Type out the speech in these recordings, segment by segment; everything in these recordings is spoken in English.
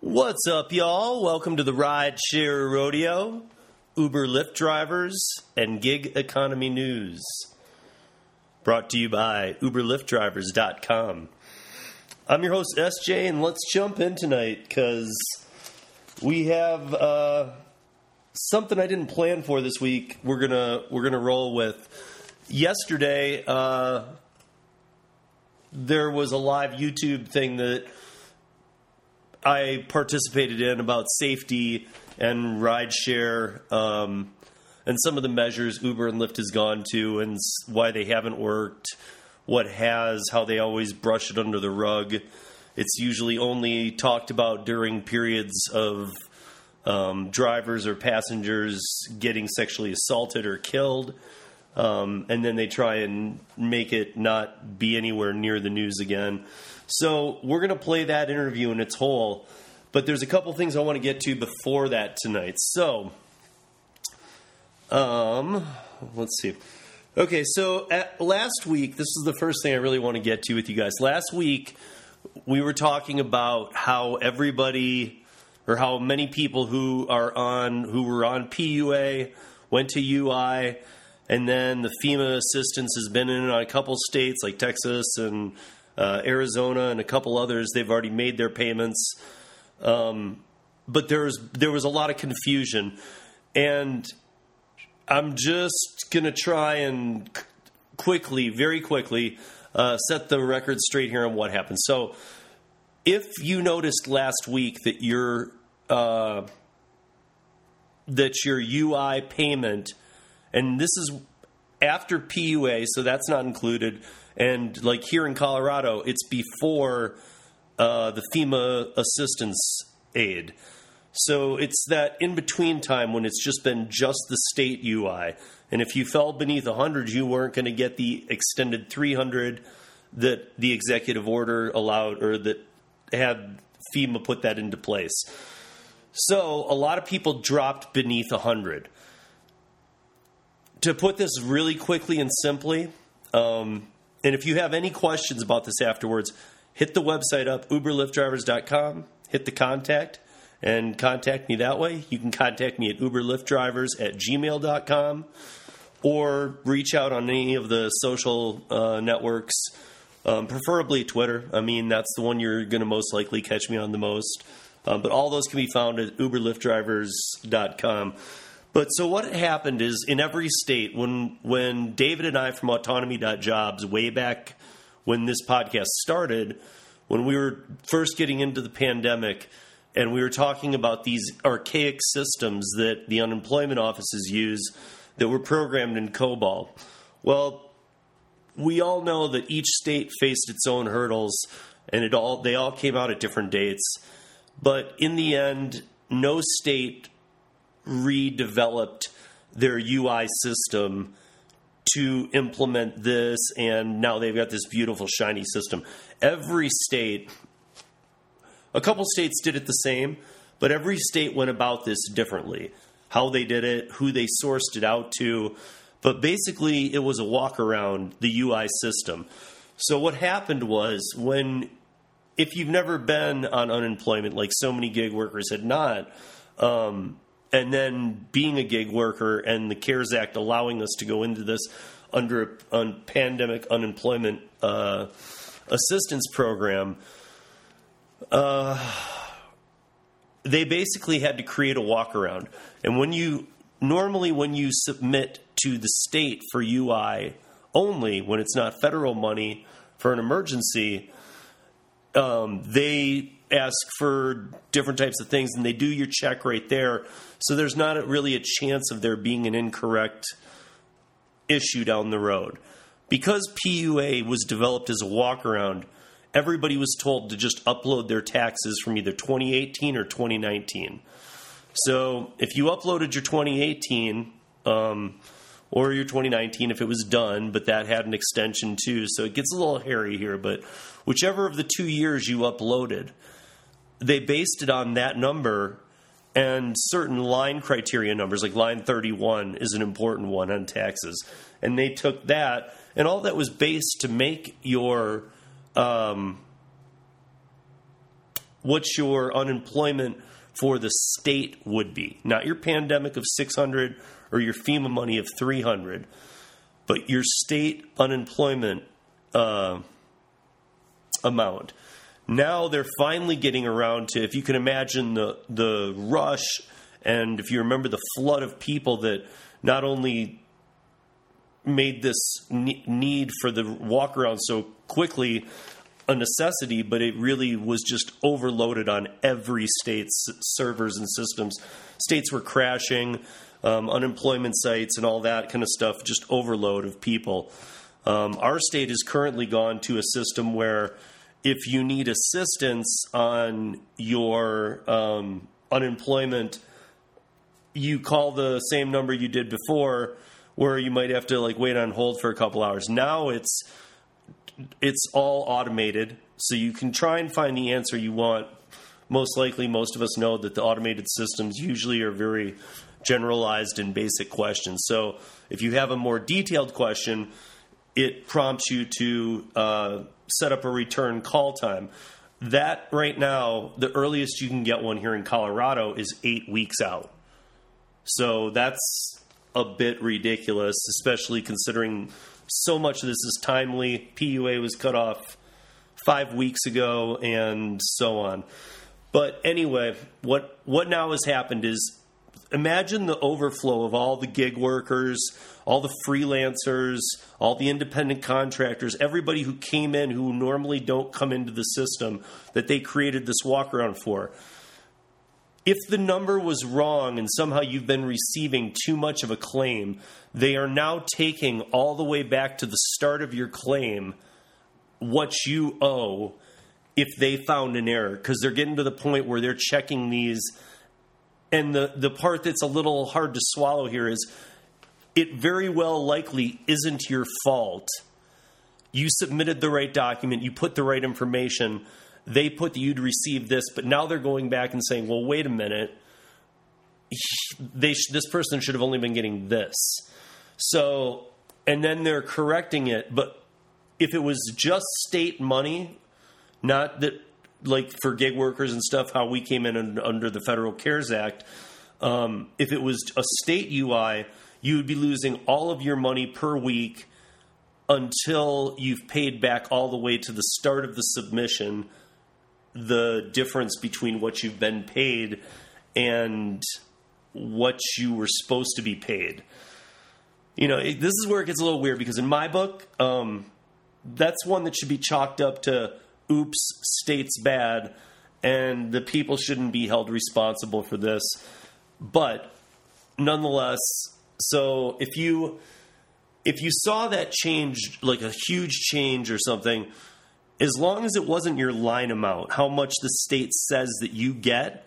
What's up, y'all? Welcome to the Ride Share Rodeo, Uber Lyft drivers, and gig economy news. Brought to you by UberLyftDrivers.com. I'm your host, SJ, and let's jump in tonight because we have uh, something I didn't plan for this week. We're gonna we're gonna roll with. Yesterday, uh, there was a live YouTube thing that I participated in about safety and rideshare um, and some of the measures Uber and Lyft has gone to and why they haven't worked, what has, how they always brush it under the rug. It's usually only talked about during periods of um, drivers or passengers getting sexually assaulted or killed. Um, and then they try and make it not be anywhere near the news again. So we're going to play that interview in its whole, but there's a couple things I want to get to before that tonight. So, um, let's see. Okay, so last week, this is the first thing I really want to get to with you guys. Last week, we were talking about how everybody or how many people who are on who were on PUA went to UI and then the FEMA assistance has been in on a couple states like Texas and uh, Arizona and a couple others. They've already made their payments, um, but there was there was a lot of confusion, and I'm just gonna try and quickly, very quickly, uh, set the record straight here on what happened. So, if you noticed last week that your uh, that your UI payment and this is after PUA, so that's not included. And like here in Colorado, it's before uh, the FEMA assistance aid. So it's that in between time when it's just been just the state UI. And if you fell beneath 100, you weren't going to get the extended 300 that the executive order allowed or that had FEMA put that into place. So a lot of people dropped beneath 100 to put this really quickly and simply, um, and if you have any questions about this afterwards, hit the website up, uberlyftdrivers.com, hit the contact, and contact me that way. You can contact me at uberlyftdrivers at gmail.com or reach out on any of the social uh, networks, um, preferably Twitter. I mean, that's the one you're going to most likely catch me on the most. Um, but all those can be found at uberlyftdrivers.com. But so what happened is in every state when when David and I from autonomy.jobs way back when this podcast started, when we were first getting into the pandemic and we were talking about these archaic systems that the unemployment offices use that were programmed in COBOL. Well, we all know that each state faced its own hurdles and it all they all came out at different dates. But in the end, no state redeveloped their UI system to implement this, and now they've got this beautiful, shiny system. Every state, a couple states did it the same, but every state went about this differently. How they did it, who they sourced it out to, but basically it was a walk around the UI system. So what happened was when, if you've never been on unemployment, like so many gig workers had not, um, and then being a gig worker and the CARES Act allowing us to go into this under a, a pandemic unemployment uh, assistance program, uh, they basically had to create a walk around. And when you normally when you submit to the state for UI only, when it's not federal money for an emergency, um, they ask for different types of things and they do your check right there. So there's not really a chance of there being an incorrect issue down the road. Because PUA was developed as a walk around, everybody was told to just upload their taxes from either 2018 or 2019. So if you uploaded your 2018 um, or your 2019 if it was done, but that had an extension too, so it gets a little hairy here, but whichever of the two years you uploaded, they based it on that number and certain line criteria numbers, like line 31 is an important one on taxes. And they took that, and all that was based to make your um, what your unemployment for the state would be, not your pandemic of 600 or your FEMA money of 300, but your state unemployment uh, amount. Now they're finally getting around to, if you can imagine the the rush, and if you remember the flood of people that not only made this need for the walk around so quickly a necessity, but it really was just overloaded on every state's servers and systems. States were crashing, um, unemployment sites, and all that kind of stuff, just overload of people. Um, our state has currently gone to a system where if you need assistance on your um, unemployment, you call the same number you did before, where you might have to like wait on hold for a couple hours. Now it's it's all automated, so you can try and find the answer you want. Most likely, most of us know that the automated systems usually are very generalized and basic questions. So if you have a more detailed question, it prompts you to uh, set up a return call time. That right now, the earliest you can get one here in Colorado is eight weeks out. So that's a bit ridiculous, especially considering so much of this is timely. PUA was cut off five weeks ago, and so on. But anyway, what what now has happened is imagine the overflow of all the gig workers, all the freelancers, all the independent contractors, everybody who came in who normally don't come into the system that they created this walk around for. If the number was wrong and somehow you've been receiving too much of a claim, they are now taking all the way back to the start of your claim what you owe if they found an error because they're getting to the point where they're checking these and the the part that's a little hard to swallow here is it very well likely isn't your fault. You submitted the right document, you put the right information, they put that you'd receive this, but now they're going back and saying, "Well, wait a minute. They sh- this person should have only been getting this." So, and then they're correcting it, but if it was just state money, not that like for gig workers and stuff, how we came in under the Federal CARES Act, um, if it was a state UI, you would be losing all of your money per week until you've paid back all the way to the start of the submission the difference between what you've been paid and what you were supposed to be paid. You know, it, this is where it gets a little weird because in my book, um, that's one that should be chalked up to oops, state's bad, and the people shouldn't be held responsible for this. But nonetheless, so if you if you saw that change like a huge change or something, as long as it wasn't your line amount, how much the state says that you get,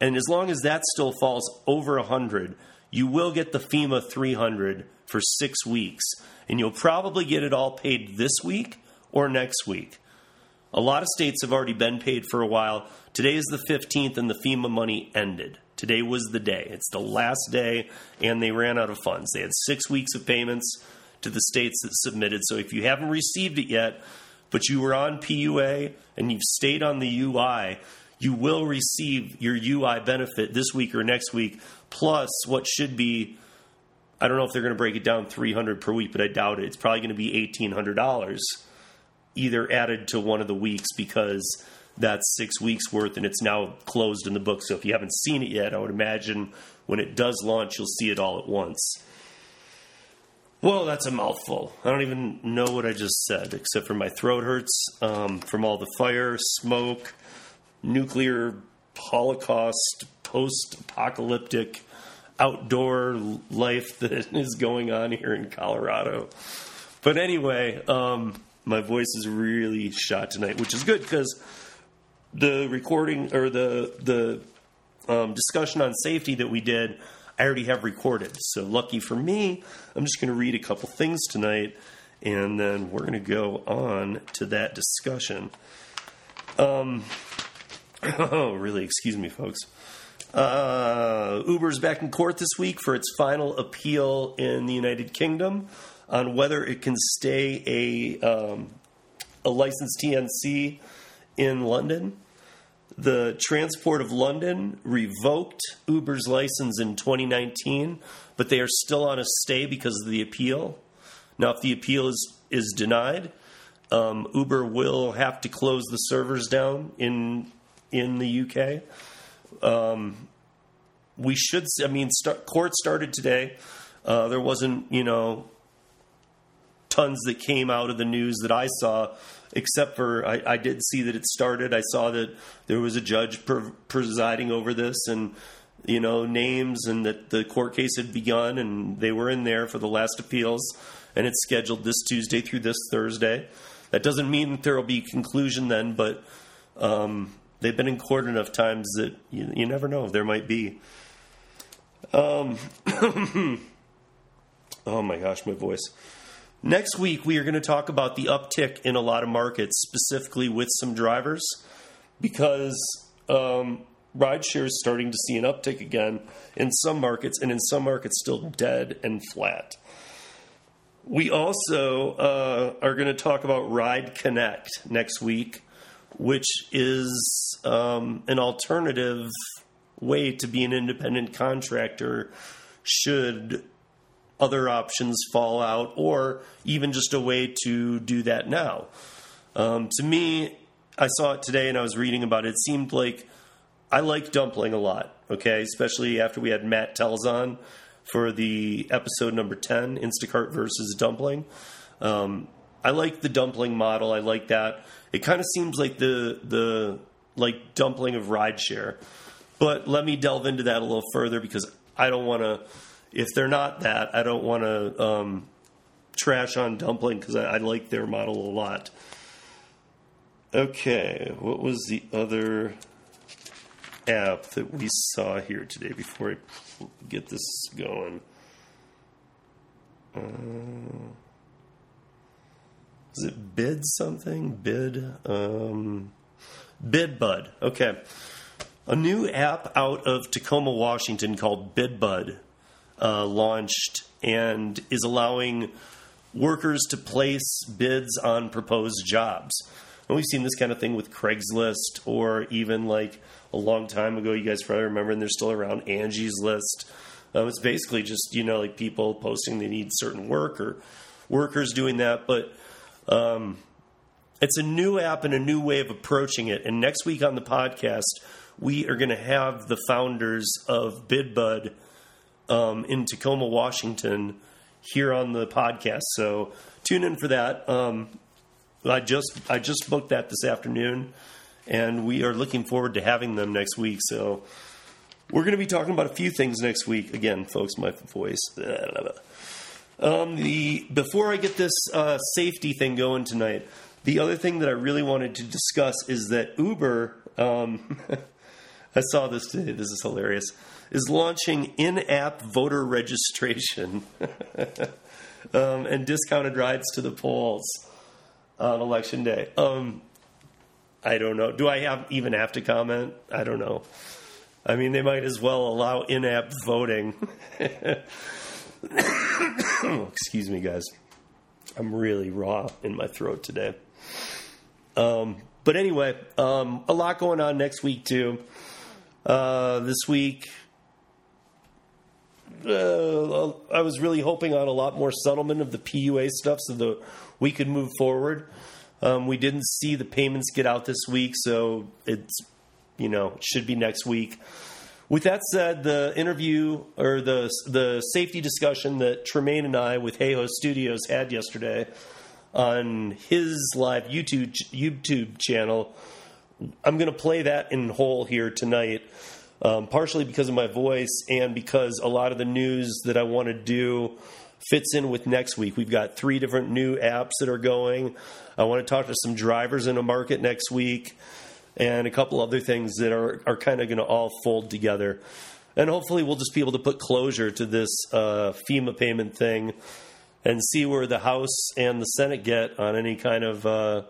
and as long as that still falls over a hundred, you will get the FEMA 300 for six weeks, and you'll probably get it all paid this week or next week. A lot of states have already been paid for a while. Today is the 15th, and the FEMA money ended. Today was the day. It's the last day, and they ran out of funds. They had six weeks of payments to the states that submitted. So if you haven't received it yet, but you were on PUA and you've stayed on the UI, you will receive your UI benefit this week or next week, plus what should be. I don't know if they're going to break it down 300 per week, but I doubt it. It's probably going to be $1,800 either added to one of the weeks because that's six weeks worth and it's now closed in the book. So if you haven't seen it yet, I would imagine when it does launch, you'll see it all at once. Well, that's a mouthful. I don't even know what I just said, except for my throat hurts um, from all the fire, smoke, nuclear holocaust, post apocalyptic outdoor life that is going on here in Colorado. But anyway, um, my voice is really shot tonight, which is good because the recording or the the um, discussion on safety that we did, I already have recorded. So lucky for me, I'm just going to read a couple things tonight, and then we're going to go on to that discussion. Um, oh, really? Excuse me, folks. Uh, Uber's back in court this week for its final appeal in the United Kingdom on whether it can stay a um, a licensed TNC in London. The Transport of London revoked Uber's license in 2019, but they are still on a stay because of the appeal. Now, if the appeal is, is denied, um, Uber will have to close the servers down in in the UK. Um, we should. I mean, start, court started today. Uh, there wasn't, you know, tons that came out of the news that I saw, except for I, I did see that it started. I saw that there was a judge pre- presiding over this, and you know, names, and that the court case had begun, and they were in there for the last appeals, and it's scheduled this Tuesday through this Thursday. That doesn't mean that there will be conclusion then, but um, they've been in court enough times that you, you never know. There might be. Um, oh my gosh, my voice. Next week, we are going to talk about the uptick in a lot of markets, specifically with some drivers, because um, rideshare is starting to see an uptick again in some markets, and in some markets, still dead and flat. We also uh, are going to talk about Ride Connect next week, which is um, an alternative way to be an independent contractor should other options fall out, or even just a way to do that now. Um, to me, I saw it today and I was reading about it. It seemed like I like dumpling a lot, okay, especially after we had Matt Tells on for the episode number 10 Instacart versus dumpling. Um, I like the dumpling model. I like that. It kind of seems like the the like dumpling of rideshare. But let me delve into that a little further because I don't want to if they're not that, I don't want to um, trash on Dumpling because I, I, like their model a lot. Okay, what was the other app that we saw here today before I get this going? Uh, is it Bid something? Bid? Um, BidBud. Okay. A new app out of Tacoma, Washington called BidBud uh, launched and is allowing workers to place bids on proposed jobs. And we've seen this kind of thing with Craigslist or even like a long time ago, you guys probably remember, and they're still around Angie's List. Um, it's basically just, you know, like people posting they need certain work or workers doing that. But um, it's a new app and a new way of approaching it. And next week on the podcast, we are going to have the founders of BidBud um, in Tacoma, Washington, here on the podcast. So tune in for that. Um, I just I just booked that this afternoon, and we are looking forward to having them next week. So we're going to be talking about a few things next week. Again, folks, my voice. Um, the before I get this uh, safety thing going tonight, the other thing that I really wanted to discuss is that Uber. Um, I saw this today. This is hilarious is launching in app voter registration um, and discounted rides to the polls on election day. Um, I don't know. Do I have even have to comment? I don't know. I mean, they might as well allow in app voting. Excuse me, guys. I'm really raw in my throat today. Um, but anyway, um, a lot going on next week, too. Uh, this week, uh, I was really hoping on a lot more settlement of the PUA stuff so that we could move forward. Um, we didn't see the payments get out this week, so it's you know should be next week. With that said, the interview or the the safety discussion that Tremaine and I with Hey Ho Studios had yesterday on his live YouTube YouTube channel, I'm going to play that in whole here tonight um, partially because of my voice and because a lot of the news that I want to do fits in with next week. We've got three different new apps that are going. I want to talk to some drivers in a market next week and a couple other things that are, are kind of going to all fold together. And hopefully, we'll just be able to put closure to this uh, FEMA payment thing and see where the House and the Senate get on any kind of. Uh,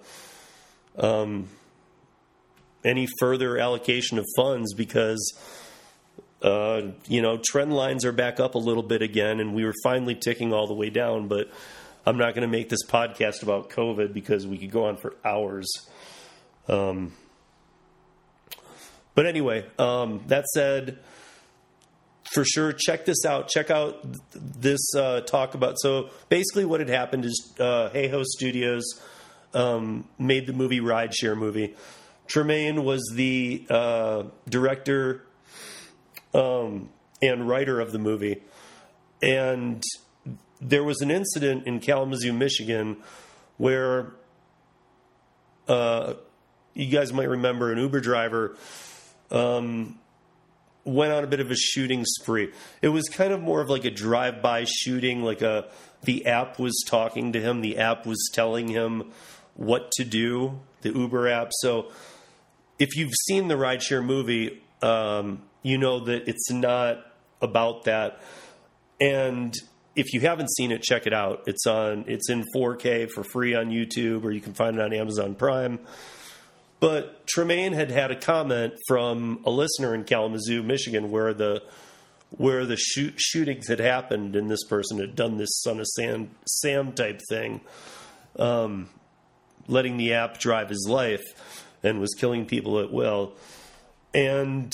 um, any further allocation of funds because uh, you know trend lines are back up a little bit again, and we were finally ticking all the way down. But I'm not going to make this podcast about COVID because we could go on for hours. Um, but anyway, um, that said, for sure, check this out. Check out this uh, talk about. So basically, what had happened is uh, Hey Ho Studios um, made the movie Rideshare movie. Tremaine was the uh, director um, and writer of the movie, and there was an incident in Kalamazoo, Michigan, where uh, you guys might remember an Uber driver um, went on a bit of a shooting spree. It was kind of more of like a drive-by shooting, like a the app was talking to him, the app was telling him what to do, the Uber app. So if you've seen the rideshare movie, um, you know that it's not about that. And if you haven't seen it, check it out. It's on. It's in 4K for free on YouTube, or you can find it on Amazon Prime. But Tremaine had had a comment from a listener in Kalamazoo, Michigan, where the where the shoot, shootings had happened, and this person had done this son of Sam, Sam type thing, um, letting the app drive his life, and was killing people at will. And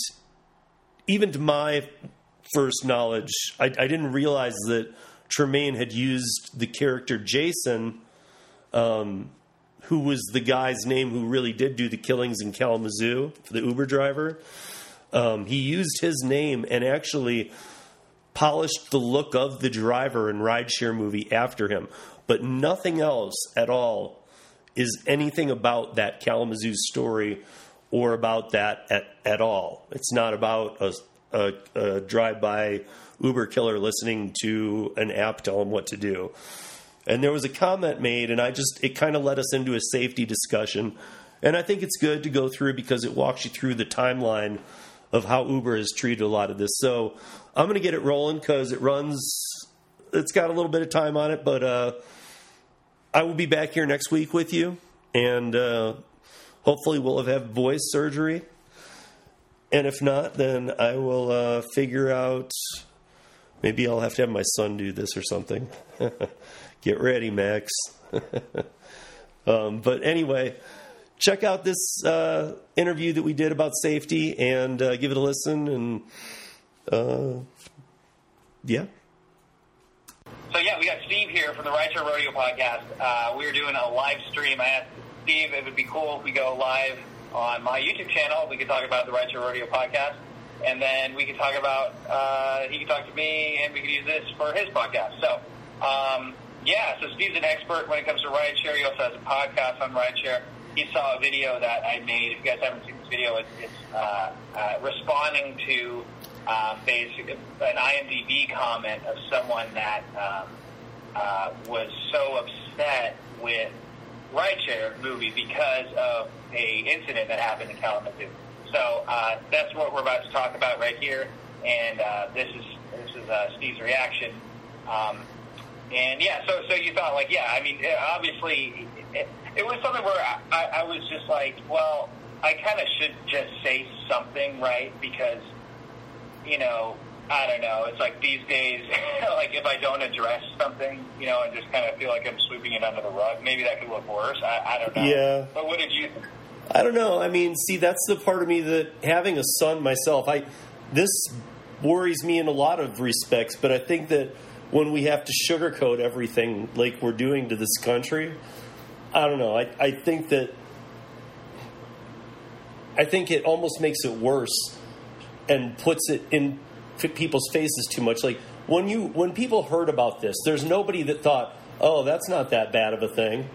even to my first knowledge, I, I didn't realize that Tremaine had used the character Jason um, who was the guy's name who really did do the killings in Kalamazoo, for the Uber driver. Um, he used his name and actually polished the look of the driver in Rideshare movie after him, but nothing else at all is anything about that Kalamazoo story or about that at, at all. It's not about a, a, a drive-by Uber killer listening to an app tell him what to do. And there was a comment made, and I just, it kind of led us into a safety discussion. And I think it's good to go through because it walks you through the timeline of how Uber has treated a lot of this. So I'm going to get it rolling because it runs, it's got a little bit of time on it, but uh, I will be back here next week with you. And uh, hopefully we'll have had voice surgery. And if not, then I will uh, figure out. Maybe I'll have to have my son do this or something. Get ready, Max. um, but anyway, check out this uh, interview that we did about safety and uh, give it a listen. And uh, yeah. So yeah, we got Steve here from the Rideshare Rodeo podcast. Uh, we are doing a live stream. I asked Steve if it'd be cool if we go live on my YouTube channel. We could talk about the Rideshare Rodeo podcast, and then we could talk about uh, he could talk to me, and we could use this for his podcast. So um, yeah, so Steve's an expert when it comes to rideshare. He also has a podcast on rideshare. He saw a video that I made. If you guys haven't seen this video, it's, it's uh, uh, responding to basically an IMDb comment of someone that um, uh, was so upset with rideshare movie because of a incident that happened in Kalamazoo. So uh, that's what we're about to talk about right here, and uh, this is this is uh, Steve's reaction. Um, and yeah, so so you thought like, yeah, I mean, obviously, it, it was something where I, I was just like, well, I kind of should just say something, right? Because, you know, I don't know. It's like these days, like if I don't address something, you know, and just kind of feel like I'm sweeping it under the rug, maybe that could look worse. I, I don't know. Yeah. But what did you? I don't know. I mean, see, that's the part of me that having a son myself, I this worries me in a lot of respects, but I think that when we have to sugarcoat everything like we're doing to this country. I don't know. I, I think that I think it almost makes it worse and puts it in people's faces too much. Like when you when people heard about this, there's nobody that thought, "Oh, that's not that bad of a thing."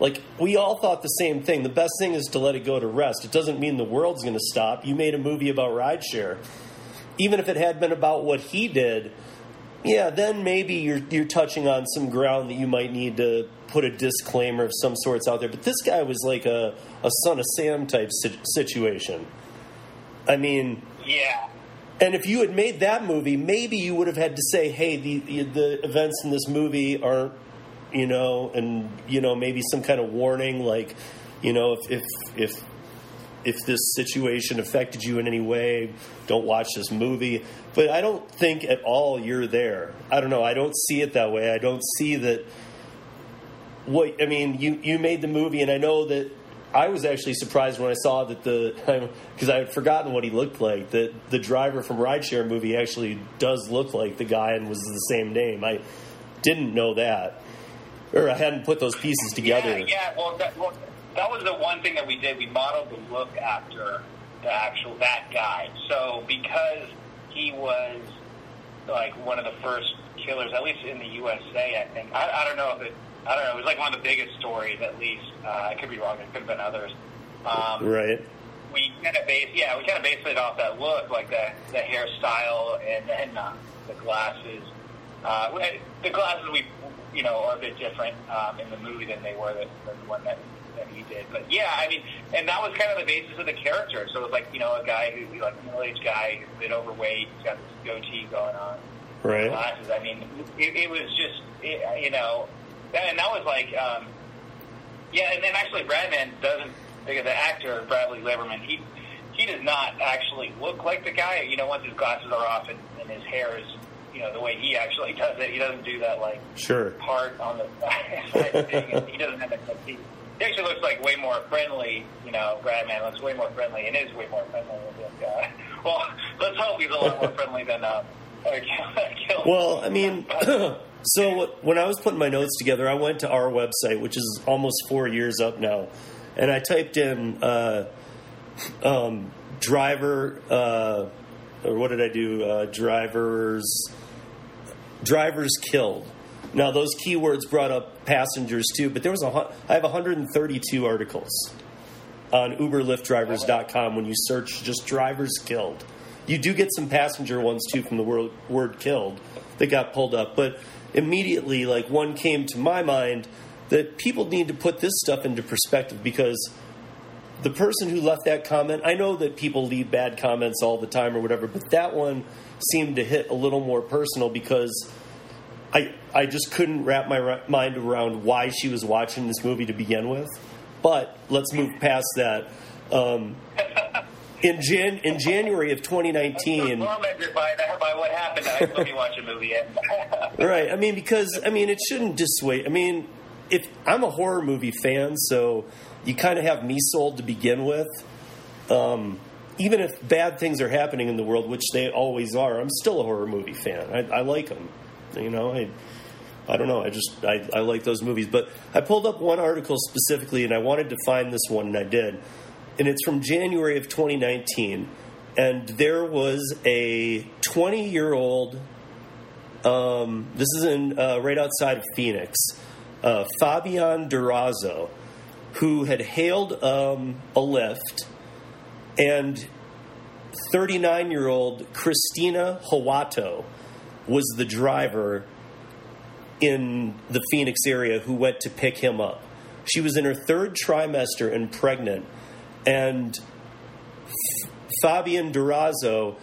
Like we all thought the same thing. The best thing is to let it go to rest. It doesn't mean the world's going to stop. You made a movie about rideshare. Even if it had been about what he did, yeah, then maybe you're you're touching on some ground that you might need to put a disclaimer of some sorts out there. But this guy was like a a son of Sam type situation. I mean, yeah. And if you had made that movie, maybe you would have had to say, "Hey, the the, the events in this movie aren't, you know, and you know, maybe some kind of warning, like, you know, if if if if this situation affected you in any way, don't watch this movie. But I don't think at all you're there. I don't know. I don't see it that way. I don't see that. What I mean, you you made the movie, and I know that I was actually surprised when I saw that the because I had forgotten what he looked like. That the driver from Rideshare movie actually does look like the guy and was the same name. I didn't know that, or I hadn't put those pieces together. Yeah, yeah. Well, that, well, that was the one thing that we did. We modeled the look after the actual that guy. So because he was like one of the first killers, at least in the USA, I think. I, I don't know if it. I don't know. It was like one of the biggest stories, at least. Uh, I could be wrong. It could have been others. Um, right. We kind of base, yeah, we kind of based it off that look, like the the hairstyle and then uh, the glasses. Uh, the glasses we, you know, are a bit different um, in the movie than they were than, than the one that that he did. But yeah, I mean, and that was kind of the basis of the character. So it was like you know a guy who like a middle aged guy, a bit overweight, he's got this goatee going on Right. glasses. I mean, it, it was just, it, you know, and that was like, um, yeah, and then actually Bradman doesn't, the the actor, Bradley Lieberman, he, he does not actually look like the guy. You know, once his glasses are off and, and his hair is, you know, the way he actually does it, he doesn't do that, like, Sure. part on the side thing. And he doesn't have that, he, he actually looks like way more friendly, you know, Bradman looks way more friendly and is way more friendly than this guy. Well, let's hope he's a lot more friendly than, um, Kill. Well, I mean, so when I was putting my notes together, I went to our website, which is almost four years up now, and I typed in uh, um, driver, uh, or what did I do? Uh, drivers, drivers killed. Now those keywords brought up passengers too, but there was a I have 132 articles on UberLyftDrivers.com when you search just drivers killed. You do get some passenger ones too from the word, word killed that got pulled up, but immediately, like one came to my mind that people need to put this stuff into perspective because the person who left that comment, I know that people leave bad comments all the time or whatever, but that one seemed to hit a little more personal because I I just couldn't wrap my mind around why she was watching this movie to begin with. But let's move past that. Um, in Jan in January of 2019, tormented by by what happened. I let me watch a movie. right? I mean, because I mean, it shouldn't dissuade. I mean, if I'm a horror movie fan, so you kind of have me sold to begin with. Um, even if bad things are happening in the world, which they always are, I'm still a horror movie fan. I, I like them. You know, I I don't know. I just I, I like those movies. But I pulled up one article specifically, and I wanted to find this one, and I did. And it's from January of 2019, and there was a 20 year old. Um, this is in uh, right outside of Phoenix. Uh, Fabian Durazo, who had hailed um, a Lyft, and 39 year old Christina Hawato was the driver in the Phoenix area who went to pick him up. She was in her third trimester and pregnant, and Fabian Durazo,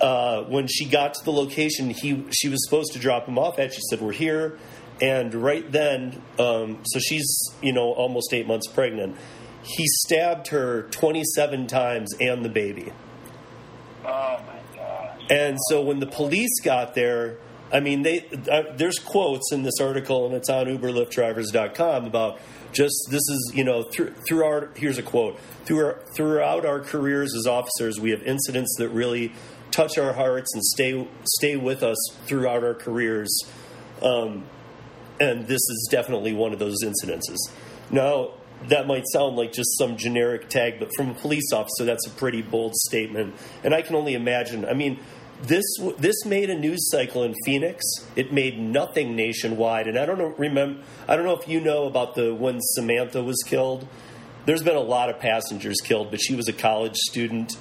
uh, when she got to the location, he she was supposed to drop him off at. She said, "We're here," and right then, um, so she's you know almost eight months pregnant. He stabbed her twenty seven times and the baby. oh my gosh! And so when the police got there, I mean, they uh, there's quotes in this article, and it's on UberLyftDrivers.com about just this is you know through through our here's a quote through our, throughout our careers as officers, we have incidents that really touch our hearts and stay stay with us throughout our careers. Um, and this is definitely one of those incidences. Now, that might sound like just some generic tag, but from a police officer, that's a pretty bold statement. And I can only imagine. I mean, this this made a news cycle in Phoenix. It made nothing nationwide, and I don't know. Remember, I don't know if you know about the when Samantha was killed. There's been a lot of passengers killed, but she was a college student.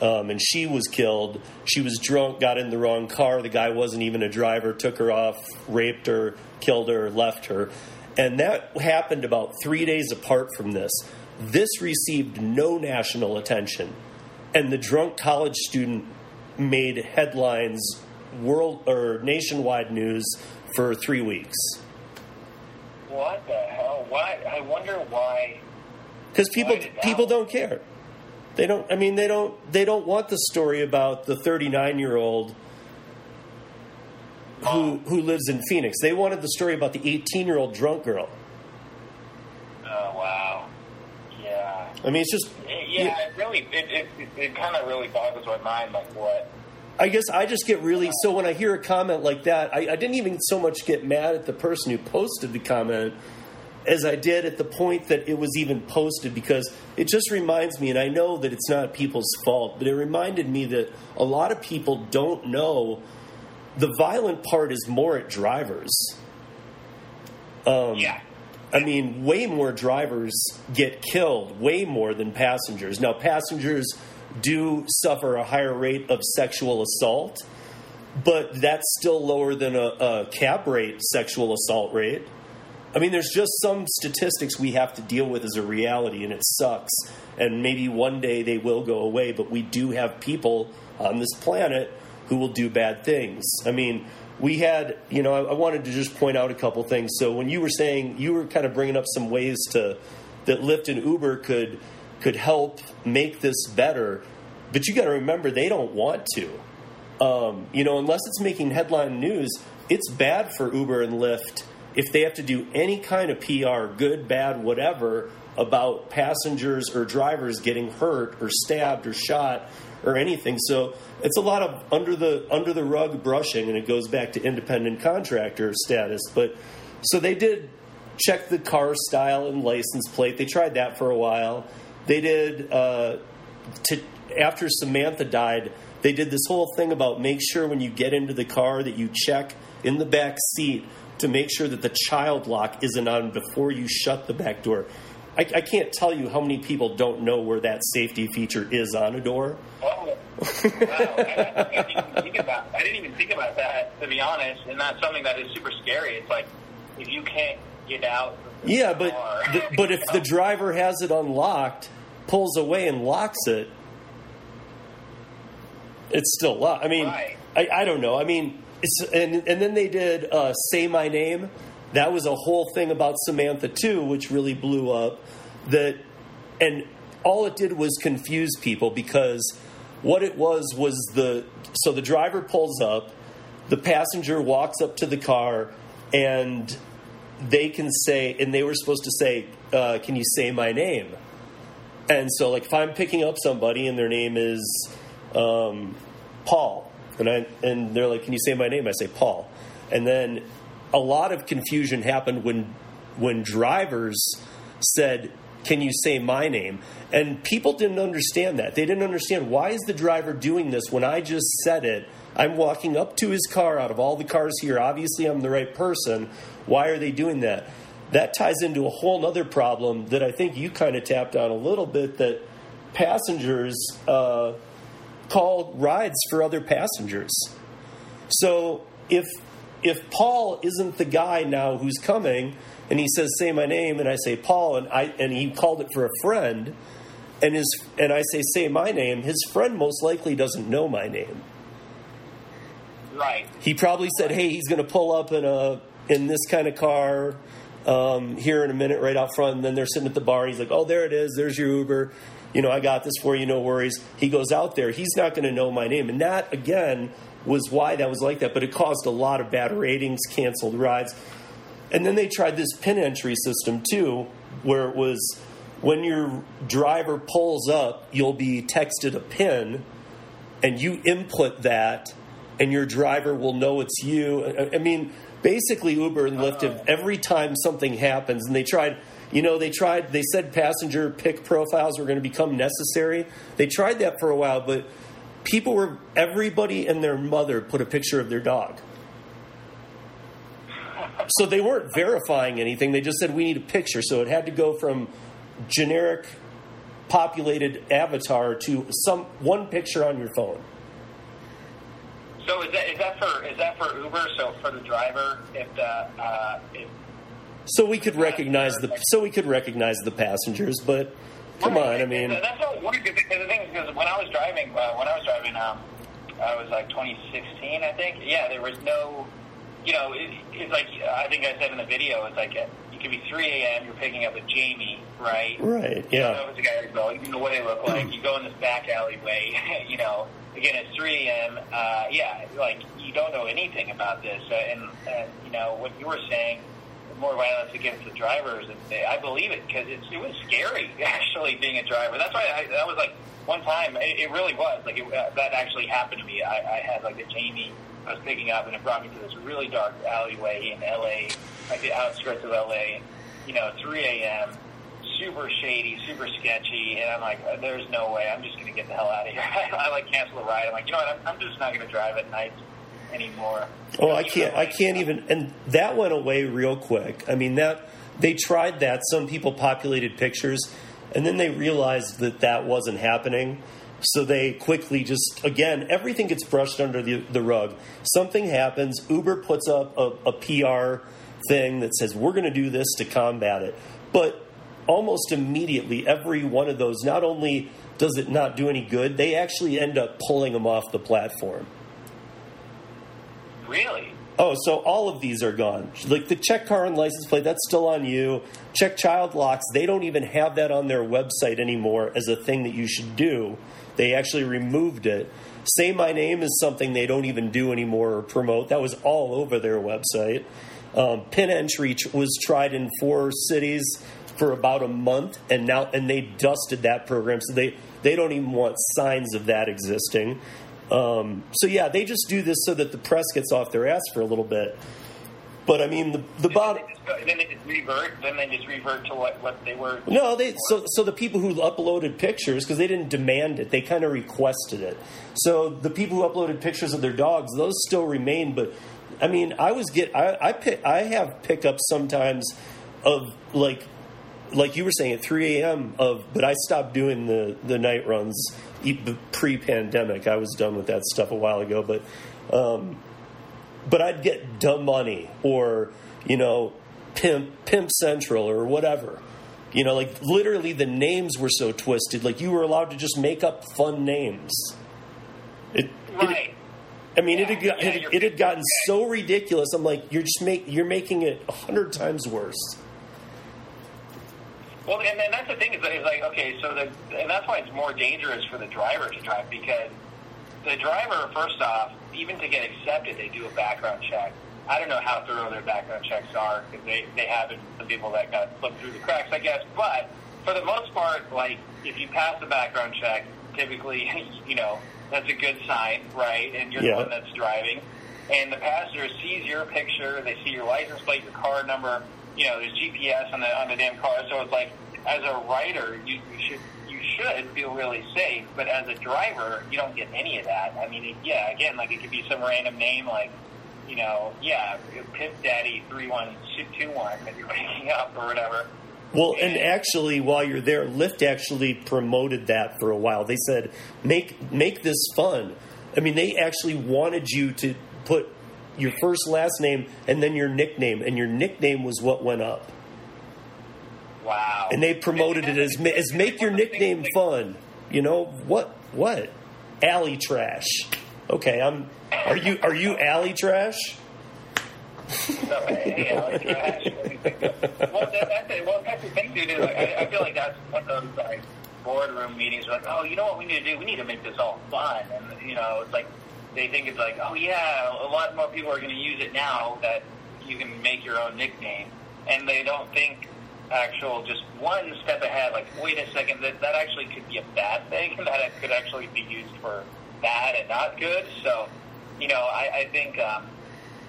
Um, and she was killed. She was drunk, got in the wrong car. The guy wasn't even a driver, took her off, raped her, killed her, left her. And that happened about three days apart from this. This received no national attention. And the drunk college student made headlines, world or nationwide news for three weeks. What the hell? Why? I wonder why. Because people Why people don't care. They don't. I mean, they don't. They don't want the story about the 39 year old who who lives in Phoenix. They wanted the story about the 18 year old drunk girl. Oh wow! I mean, it's just yeah, yeah. it really it, it, it, it kind of really boggles my mind like what I guess I just get really so when I hear a comment like that, I, I, didn't even so much get mad at the person who posted the comment as I did at the point that it was even posted because it just reminds me, and I know that it's not people's fault, but it reminded me that a lot of people don't know the violent part is more at drivers. Um, yeah. I mean, way more drivers get killed, way more than passengers. Now, passengers do suffer a higher rate of sexual assault, but that's still lower than a, a rate sexual assault rate. I mean, there's just some statistics we have to deal with as a reality, and it sucks. And maybe one day they will go away, but we do have people on this planet who will do bad things. I mean, we had, you know, I, I wanted to just point out a couple things. So when you were saying you were kind of bringing up some ways to that Lyft and Uber could could help make this better. But you got to remember, they don't want to. Um, you know, unless it's making headline news, it's bad for Uber and Lyft if they have to do any kind of PR, good, bad, whatever, about passengers or drivers getting hurt or stabbed or shot or anything. So it's a lot of under the under the rug brushing, and it goes back to independent contractor status. But so they did check the car style and license plate. They tried that for a while. They did uh, to after Samantha died. They did this whole thing about make sure when you get into the car that you check in the back seat to make sure that the child lock isn't on before you shut the back door. I, I can't tell you how many people don't know where that safety feature is on a door. Oh, wow. I, I, didn't even think about, I didn't even think about that, to be honest, and that's something that is super scary. It's like, if you can't get out yeah, but the, but if the driver has it unlocked, pulls away and locks it, it's still locked. I mean, right. I, I don't know. I mean, it's and and then they did uh, "Say My Name." That was a whole thing about Samantha too, which really blew up. That and all it did was confuse people because what it was was the so the driver pulls up, the passenger walks up to the car, and they can say, and they were supposed to say, uh, "Can you say my name?" And so, like, if I'm picking up somebody and their name is um, Paul, and I and they're like, "Can you say my name?" I say Paul, and then a lot of confusion happened when when drivers said, "Can you say my name?" And people didn't understand that. They didn't understand why is the driver doing this when I just said it. I'm walking up to his car out of all the cars here. Obviously, I'm the right person. Why are they doing that? That ties into a whole other problem that I think you kind of tapped on a little bit that passengers uh, call rides for other passengers. So if if Paul isn't the guy now who's coming and he says say my name and I say Paul and I and he called it for a friend and his and I say say my name, his friend most likely doesn't know my name. Right. He probably said, "Hey, he's going to pull up in a in this kind of car um, here in a minute, right out front. And then they're sitting at the bar. And he's like, "Oh, there it is. There's your Uber. You know, I got this for you. No worries." He goes out there. He's not going to know my name, and that again was why that was like that. But it caused a lot of bad ratings, canceled rides, and then they tried this pin entry system too, where it was when your driver pulls up, you'll be texted a pin, and you input that, and your driver will know it's you. I mean basically Uber and Lyft have every time something happens, and they tried. You know, they tried. They said passenger pick profiles were going to become necessary. They tried that for a while, but people were everybody and their mother put a picture of their dog. So they weren't verifying anything. They just said we need a picture. So it had to go from generic populated avatar to some one picture on your phone. So is that is that for is that for Uber? So for the driver, if the uh, if so we could recognize the so we could recognize the passengers, but come on, I mean that's what weird because the thing is because when I was driving uh, when I was driving um I was like 2016 I think yeah there was no you know it, it's like I think I said in the video it's like it could be 3 a.m. You're picking up a Jamie right right yeah you know, it's a guy well you know what they look like you go in this back alleyway you know again, it's 3 a.m. Uh, yeah, like you don't know anything about this, uh, and, and you know what you were saying. More violence against the drivers. And I believe it because it was scary actually being a driver. That's why I, that was like one time. It, it really was like it, uh, that actually happened to me. I, I had like a Jamie I was picking up, and it brought me to this really dark alleyway in LA, like the outskirts of LA. You know, 3 a.m. Super shady, super sketchy, and I'm like, there's no way. I'm just to get the hell out of here. I like cancel the ride. I'm like, you know what? I'm, I'm just not to drive at night anymore. Oh, I can't. I can't even. And that went away real quick. I mean, that they tried that. Some people populated pictures, and then they realized that that wasn't happening. So they quickly just again everything gets brushed under the, the rug. Something happens. Uber puts up a, a PR thing that says we're going to do this to combat it, but almost immediately every one of those not only does it not do any good, they actually end up pulling them off the platform. Really? Oh, so all of these are gone. Like the check car and license plate, that's still on you. Check child locks, they don't even have that on their website anymore as a thing that you should do. They actually removed it. Say my name is something they don't even do anymore or promote. That was all over their website. Um, pin entry was tried in four cities for about a month, and now and they dusted that program, so they they don't even want signs of that existing. Um, so yeah, they just do this so that the press gets off their ass for a little bit. But I mean, the the bottom. Then they just revert. Then they just revert to what, what they were. No, they so so the people who uploaded pictures because they didn't demand it, they kind of requested it. So the people who uploaded pictures of their dogs, those still remain. But I mean, I was get I I pick I have pickups sometimes of like like you were saying at 3 a.m. of, but I stopped doing the the night runs pre-pandemic. I was done with that stuff a while ago, but um, but I'd get dumb money or you know pimp pimp central or whatever. You know, like literally the names were so twisted. Like you were allowed to just make up fun names. It, right. It, I mean, yeah, it, had, yeah, it, it, had gotten so ridiculous. I'm like, you're just make you're making it a hundred times worse. Well, and, and that's the thing is, is like okay, so the and that's why it's more dangerous for the driver to drive because the driver, first off, even to get accepted, they do a background check. I don't know how thorough their background checks are because they they have some people that kind of slip through the cracks, I guess. But for the most part, like if you pass the background check, typically, you know, that's a good sign, right? And you're yeah. the one that's driving. And the passenger sees your picture, they see your license plate, your car number, you know, there's GPS on the on the damn car, so it's like as a rider, you, you should you should feel really safe, but as a driver, you don't get any of that. I mean, yeah, again, like it could be some random name, like you know, yeah, Pimp Daddy three one two one that you're waking up or whatever. Well, and actually, while you're there, Lyft actually promoted that for a while. They said, "Make make this fun." I mean, they actually wanted you to put your first last name and then your nickname, and your nickname was what went up. Wow! And they promoted it as as make your nickname fun. You know what? What? Alley trash. Okay, I'm. Are you are you alley trash? well, that's, well, that's the thing, dude. Like, I, I feel like that's one of those like boardroom meetings. Where, like, oh, you know what we need to do? We need to make this all fun, and you know, it's like they think it's like, oh yeah, a lot more people are going to use it now that you can make your own nickname, and they don't think actual just one step ahead. Like, wait a second, that that actually could be a bad thing, that it could actually be used for bad and not good. So, you know, I, I think um,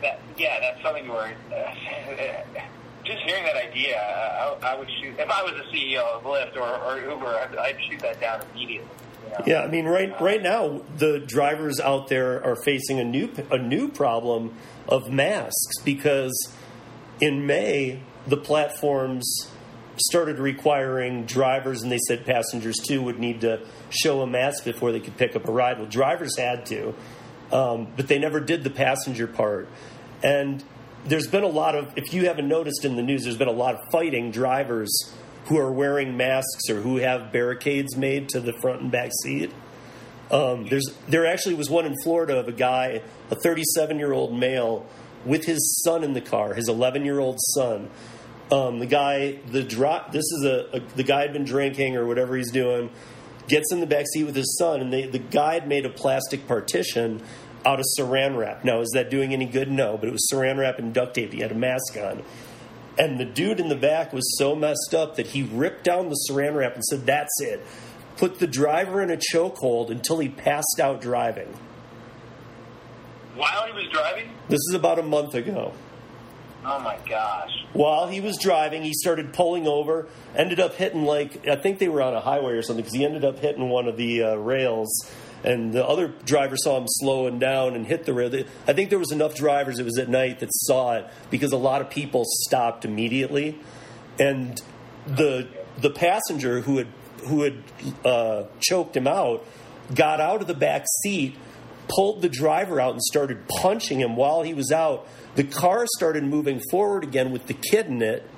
that yeah, that's something where. Just hearing that idea, I, I would shoot. If I was the CEO of Lyft or, or Uber, I'd, I'd shoot that down immediately. Yeah, I mean, right right now the drivers out there are facing a new a new problem of masks because in May the platforms started requiring drivers, and they said passengers too would need to show a mask before they could pick up a ride. Well, drivers had to, um, but they never did the passenger part. And there's been a lot of, if you haven't noticed in the news, there's been a lot of fighting drivers who are wearing masks or who have barricades made to the front and back seat. Um, there's there actually was one in Florida of a guy, a 37 year old male, with his son in the car, his 11 year old son. Um, the guy, the drop. This is a, a, the guy had been drinking or whatever he's doing. Gets in the back seat with his son, and they, the guy had made a plastic partition out of saran wrap. Now, is that doing any good? No, but it was saran wrap and duct tape. He had a mask on And the dude in the back was so messed up that he ripped down the saran wrap and said, That's it. Put the driver in a chokehold until he passed out driving. While he was driving? This is about a month ago. Oh my gosh. While he was driving, he started pulling over, ended up hitting, like, I think they were on a highway or something, because he ended up hitting one of the uh, rails. And the other driver saw him slowing down and hit the rail. I think there was enough drivers, it was at night, that saw it because a lot of people stopped immediately. And the, the passenger who had, who had uh, choked him out got out of the back seat, pulled the driver out, and started punching him while he was out the car started moving forward again with the kid in it.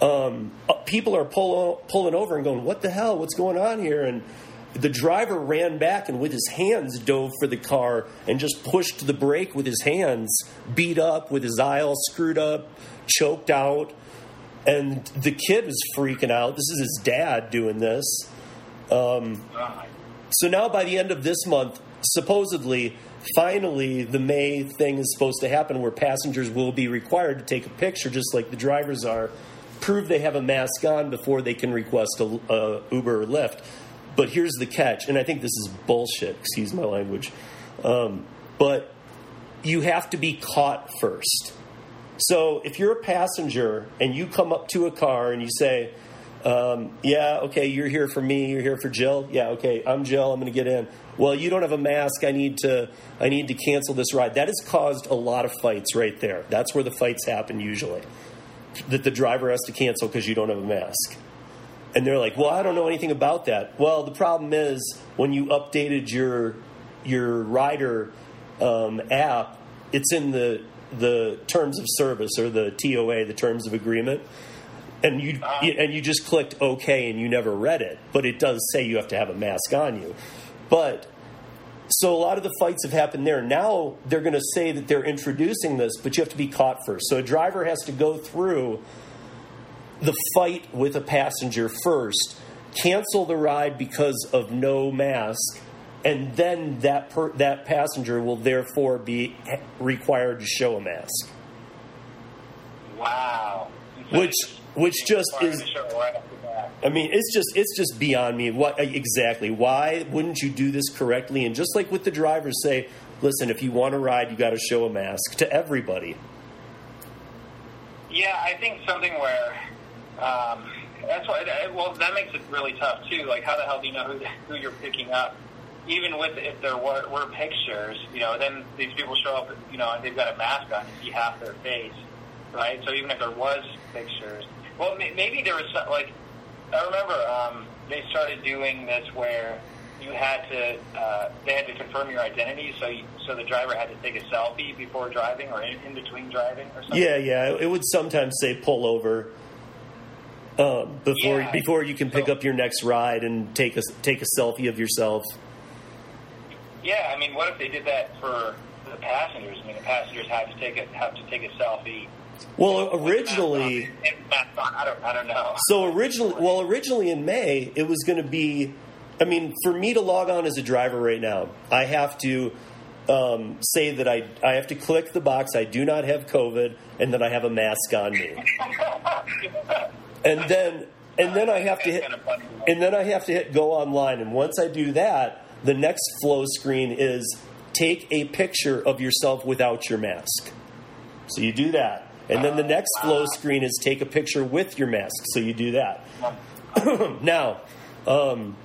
Um, uh, people are pull, pulling over and going, What the hell? What's going on here? And the driver ran back and with his hands dove for the car and just pushed the brake with his hands, beat up, with his all screwed up, choked out. And the kid was freaking out. This is his dad doing this. Um, so now, by the end of this month, supposedly finally, the May thing is supposed to happen where passengers will be required to take a picture, just like the drivers are, prove they have a mask on before they can request a, a Uber or Lyft. But here's the catch, and I think this is bullshit. Excuse my language, um, but you have to be caught first. So if you're a passenger and you come up to a car and you say, um, yeah, okay, you're here for me. You're here for Jill. Yeah, okay, I'm Jill. I'm going to get in. Well, you don't have a mask. I need to. I need to cancel this ride. That has caused a lot of fights right there. That's where the fights happen usually. That the driver has to cancel because you don't have a mask. And they're like, "Well, I don't know anything about that." Well, the problem is when you updated your your rider um, app, it's in the the terms of service or the TOA, the terms of agreement and you and you just clicked OK and you never read it, but it does say you have to have a mask on you. But so a lot of the fights have happened there. Now they're going to say that they're introducing this, but you have to be caught first. So a driver has to go through the fight with a passenger first, cancel the ride because of no mask, and then that per, that passenger will therefore be required to show a mask. Wow. Which which just is. I mean, it's just it's just beyond me. What exactly? Why wouldn't you do this correctly? And just like with the drivers, say, listen, if you want to ride, you got to show a mask to everybody. Yeah, I think something where um, that's why. Well, that makes it really tough too. Like, how the hell do you know who who you're picking up? Even with if there were, were pictures, you know, then these people show up, you know, and they've got a mask on, you see half their face, right? So even if there was pictures, well, maybe there was some, like I remember um, they started doing this where you had to uh, they had to confirm your identity, so you, so the driver had to take a selfie before driving or in, in between driving or something. Yeah, yeah, it would sometimes say pull over. Uh, before yeah. before you can pick up your next ride and take a take a selfie of yourself. Yeah, I mean, what if they did that for the passengers? I mean, the passengers have to take a have to take a selfie well, originally, I don't, I don't know. So originally, well, originally in May, it was going to be. I mean, for me to log on as a driver right now, I have to um, say that I I have to click the box. I do not have COVID, and that I have a mask on me. and then and then I have to hit and then I have to hit go online. And once I do that, the next flow screen is take a picture of yourself without your mask. So you do that. And then the next flow screen is take a picture with your mask. So you do that. now, um,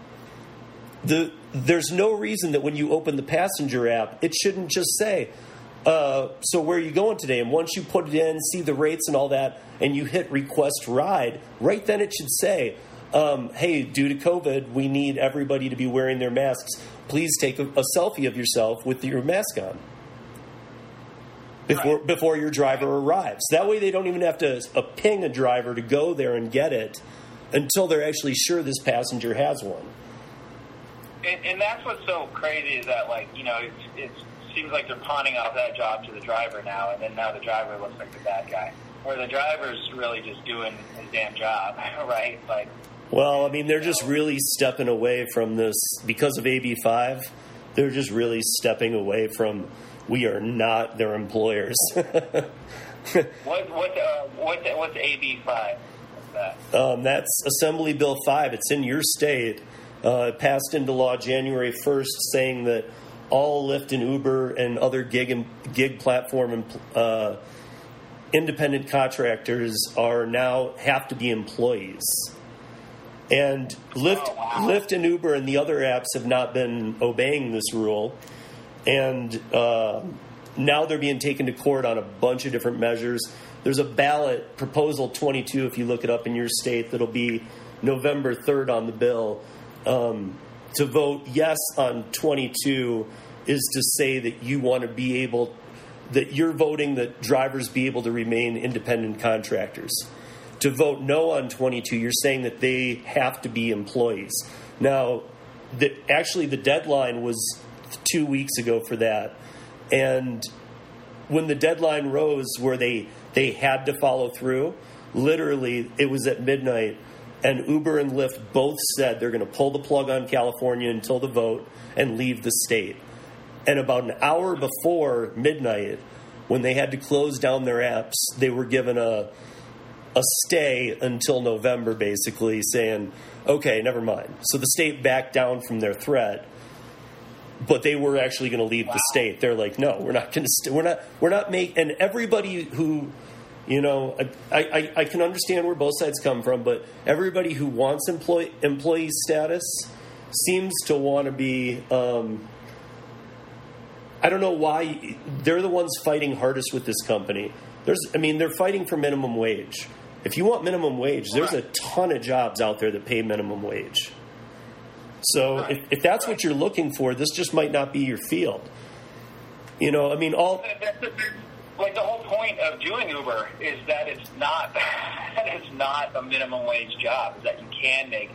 the, there's no reason that when you open the passenger app, it shouldn't just say, uh, so where are you going today? And once you put it in, see the rates and all that, and you hit request ride, right then it should say, um, hey, due to COVID, we need everybody to be wearing their masks. Please take a, a selfie of yourself with your mask on before right. before your driver arrives. That way, they don't even have to uh, ping a driver to go there and get it until they're actually sure this passenger has one. And, and that's what's so crazy is that, like, you know, it seems like they're pawning off that job to the driver now, and then now the driver looks like the bad guy, where the driver's really just doing his damn job, right? Like. Well, I mean, they're just really stepping away from this because of AB5. They're just really stepping away from we are not their employers. what what uh, what what's AB five? That? Um, that's Assembly Bill five. It's in your state. Uh, it passed into law January first, saying that all Lyft and Uber and other gig and gig platform and uh, independent contractors are now have to be employees. And Lyft, oh, wow. Lyft and Uber and the other apps have not been obeying this rule, and uh, now they're being taken to court on a bunch of different measures. There's a ballot proposal 22, if you look it up in your state, that'll be November 3rd on the bill. Um, to vote yes on 22 is to say that you want to be able that you're voting that drivers be able to remain independent contractors. To vote no on 22, you're saying that they have to be employees. Now, the, actually, the deadline was two weeks ago for that, and when the deadline rose, where they they had to follow through, literally, it was at midnight, and Uber and Lyft both said they're going to pull the plug on California until the vote and leave the state. And about an hour before midnight, when they had to close down their apps, they were given a a stay until November, basically saying, "Okay, never mind." So the state backed down from their threat, but they were actually going to leave wow. the state. They're like, "No, we're not going to. St- we're not. We're not make." And everybody who, you know, I, I, I can understand where both sides come from, but everybody who wants employee employee status seems to want to be. Um, I don't know why they're the ones fighting hardest with this company. There's, I mean, they're fighting for minimum wage. If you want minimum wage, there's a ton of jobs out there that pay minimum wage. So if, if that's what you're looking for, this just might not be your field. You know, I mean, all like the whole point of doing Uber is that it's not that it's not a minimum wage job. Is that you can make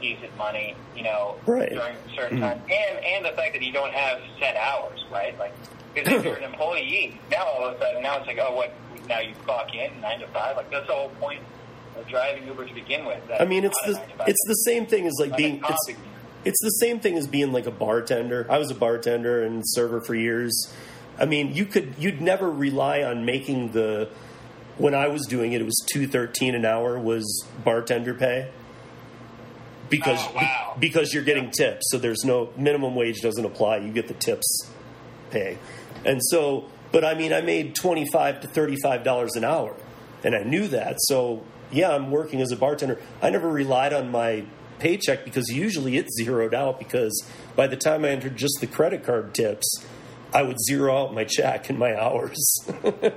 decent money, you know, right. during certain mm-hmm. times, and and the fact that you don't have set hours, right? Like, because if you're an employee, now all of a sudden, now it's like, oh, what? Now you clock in nine to five. Like that's the whole point of driving Uber to begin with. I mean, it's the it's the same thing as like being it's, it's the same thing as being like a bartender. I was a bartender and server for years. I mean, you could you'd never rely on making the when I was doing it, it was two thirteen an hour was bartender pay because oh, wow. because you're getting tips. So there's no minimum wage doesn't apply. You get the tips pay, and so. But I mean, I made twenty five to thirty five dollars an hour, and I knew that. So yeah, I'm working as a bartender. I never relied on my paycheck because usually it's zeroed out because by the time I entered just the credit card tips, I would zero out my check and my hours.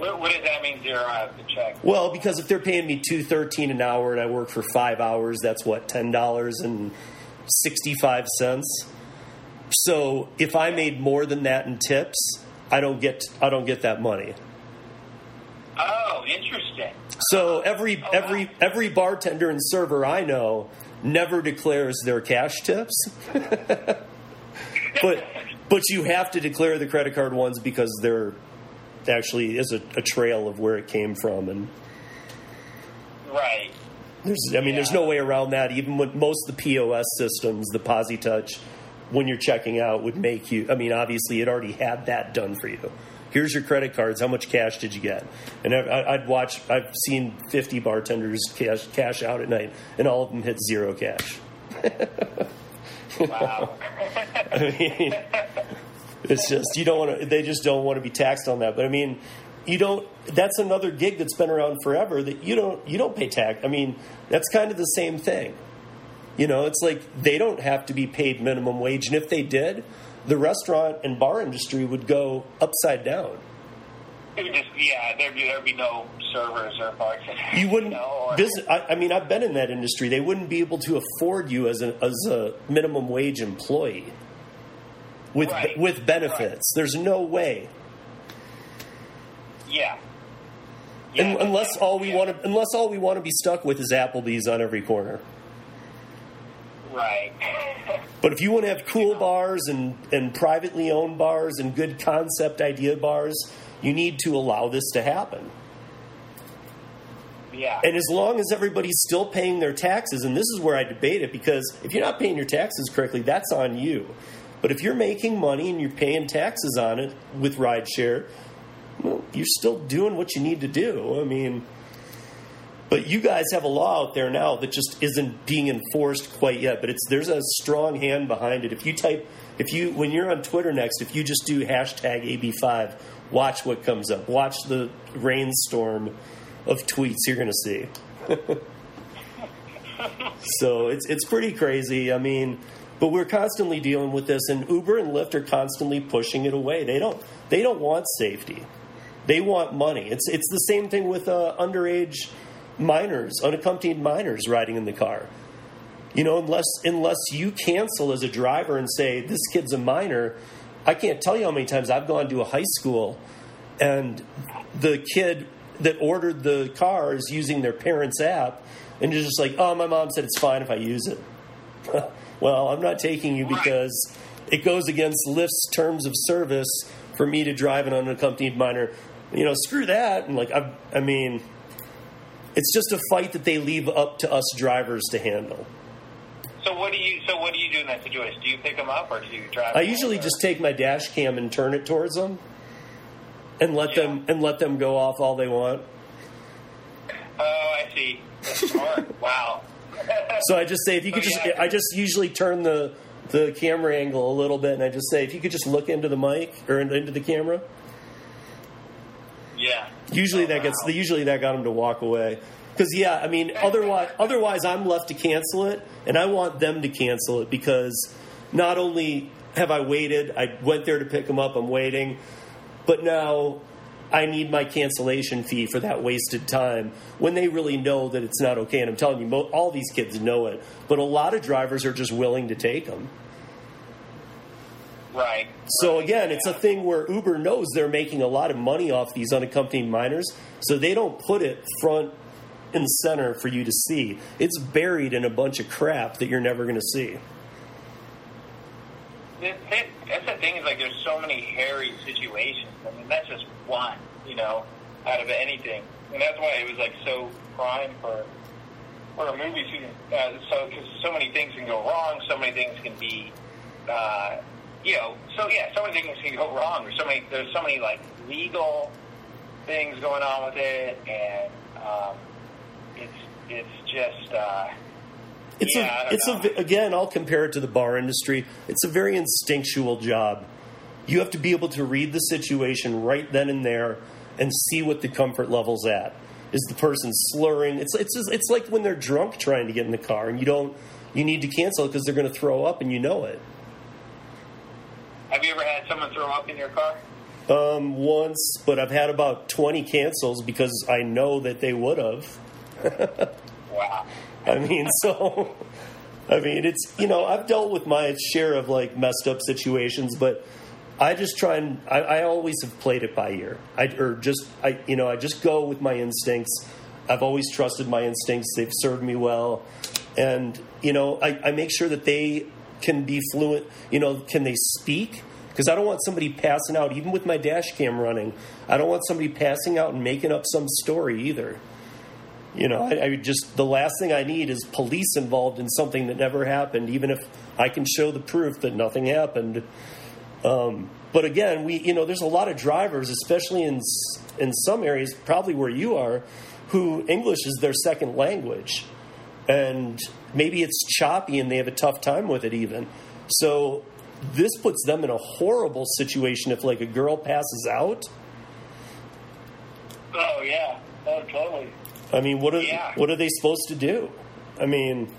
What, what, does that mean, zero out the check? Well, because if they're paying me two thirteen an hour and I work for five hours, that's what ten dollars and sixty five cents. So if I made more than that in tips, I don't get I don't get that money. Oh, interesting. So every oh, every wow. every bartender and server I know never declares their cash tips. but but you have to declare the credit card ones because they're actually is a, a trail of where it came from, and right. There's, I mean, yeah. there's no way around that. Even with most of the POS systems, the POSitouch, when you're checking out, would make you. I mean, obviously, it already had that done for you. Here's your credit cards. How much cash did you get? And I, would watch. I've seen 50 bartenders cash cash out at night, and all of them hit zero cash. wow. I mean, it's just you don't want to. They just don't want to be taxed on that. But I mean, you don't. That's another gig that's been around forever that you don't. You don't pay tax. I mean, that's kind of the same thing. You know, it's like they don't have to be paid minimum wage, and if they did, the restaurant and bar industry would go upside down. It would just, yeah, there'd be, there'd be no servers or. You wouldn't. You know, business, I, I, mean, I've been in that industry. They wouldn't be able to afford you as a, as a minimum wage employee with right. with benefits. Right. There's no way. Yeah. yeah unless all we yeah. want to, unless all we want to be stuck with is Applebee's on every corner. Right. but if you want to have cool bars and, and privately owned bars and good concept idea bars, you need to allow this to happen. Yeah. And as long as everybody's still paying their taxes, and this is where I debate it, because if you're not paying your taxes correctly, that's on you. But if you're making money and you're paying taxes on it with rideshare, well, you're still doing what you need to do. I mean, but you guys have a law out there now that just isn't being enforced quite yet. But it's there's a strong hand behind it. If you type, if you when you're on Twitter next, if you just do hashtag AB5, watch what comes up. Watch the rainstorm of tweets you're going to see. so it's it's pretty crazy. I mean, but we're constantly dealing with this, and Uber and Lyft are constantly pushing it away. They don't they don't want safety. They want money. It's it's the same thing with uh, underage minors, unaccompanied minors riding in the car. You know, unless unless you cancel as a driver and say this kid's a minor, I can't tell you how many times I've gone to a high school and the kid that ordered the cars using their parents' app and you're just like, oh, my mom said it's fine if I use it. well, I'm not taking you because it goes against Lyft's terms of service for me to drive an unaccompanied minor. You know, screw that. And like, I, I mean, it's just a fight that they leave up to us drivers to handle. So what do you? So what do you do in that situation? Do you pick them up or do you drive? I usually just take my dash cam and turn it towards them, and let yeah. them and let them go off all they want. Oh, I see. Smart. wow. so I just say if you could oh, just, I just usually turn the the camera angle a little bit, and I just say if you could just look into the mic or into the camera. Yeah. Usually oh, that gets wow. usually that got him to walk away. Because yeah, I mean, otherwise, otherwise I'm left to cancel it, and I want them to cancel it because not only have I waited, I went there to pick them up, I'm waiting, but now I need my cancellation fee for that wasted time when they really know that it's not okay. And I'm telling you, all these kids know it, but a lot of drivers are just willing to take them. Right. So again, it's a thing where Uber knows they're making a lot of money off these unaccompanied minors, so they don't put it front and center for you to see. It's buried in a bunch of crap that you're never going to see. That's the thing is like there's so many hairy situations. I mean, that's just one, you know, out of anything, and that's why it was like so prime for for a movie shooting. Uh, so because so many things can go wrong, so many things can be. Uh, you know, so yeah, so many things can go wrong. There's so many, there's so many like legal things going on with it, and um, it's it's just. Uh, it's yeah, a, it's know. a, again, I'll compare it to the bar industry. It's a very instinctual job. You have to be able to read the situation right then and there and see what the comfort level's at. Is the person slurring? It's it's it's like when they're drunk trying to get in the car and you don't you need to cancel because they're going to throw up and you know it. Have you ever had someone throw up in your car? Um, once, but I've had about 20 cancels because I know that they would have. wow. I mean, so, I mean, it's, you know, I've dealt with my share of like messed up situations, but I just try and, I, I always have played it by ear. I, or just, I, you know, I just go with my instincts. I've always trusted my instincts. They've served me well. And, you know, I, I make sure that they can be fluent. You know, can they speak? Because I don't want somebody passing out, even with my dash cam running. I don't want somebody passing out and making up some story either. You know, I, I, just the last thing I need is police involved in something that never happened, even if I can show the proof that nothing happened. Um, but again, we you know, there's a lot of drivers, especially in in some areas, probably where you are, who English is their second language and maybe it's choppy and they have a tough time with it even. So this puts them in a horrible situation if like a girl passes out. Oh yeah, oh totally. I mean, what are yeah. what are they supposed to do? I mean,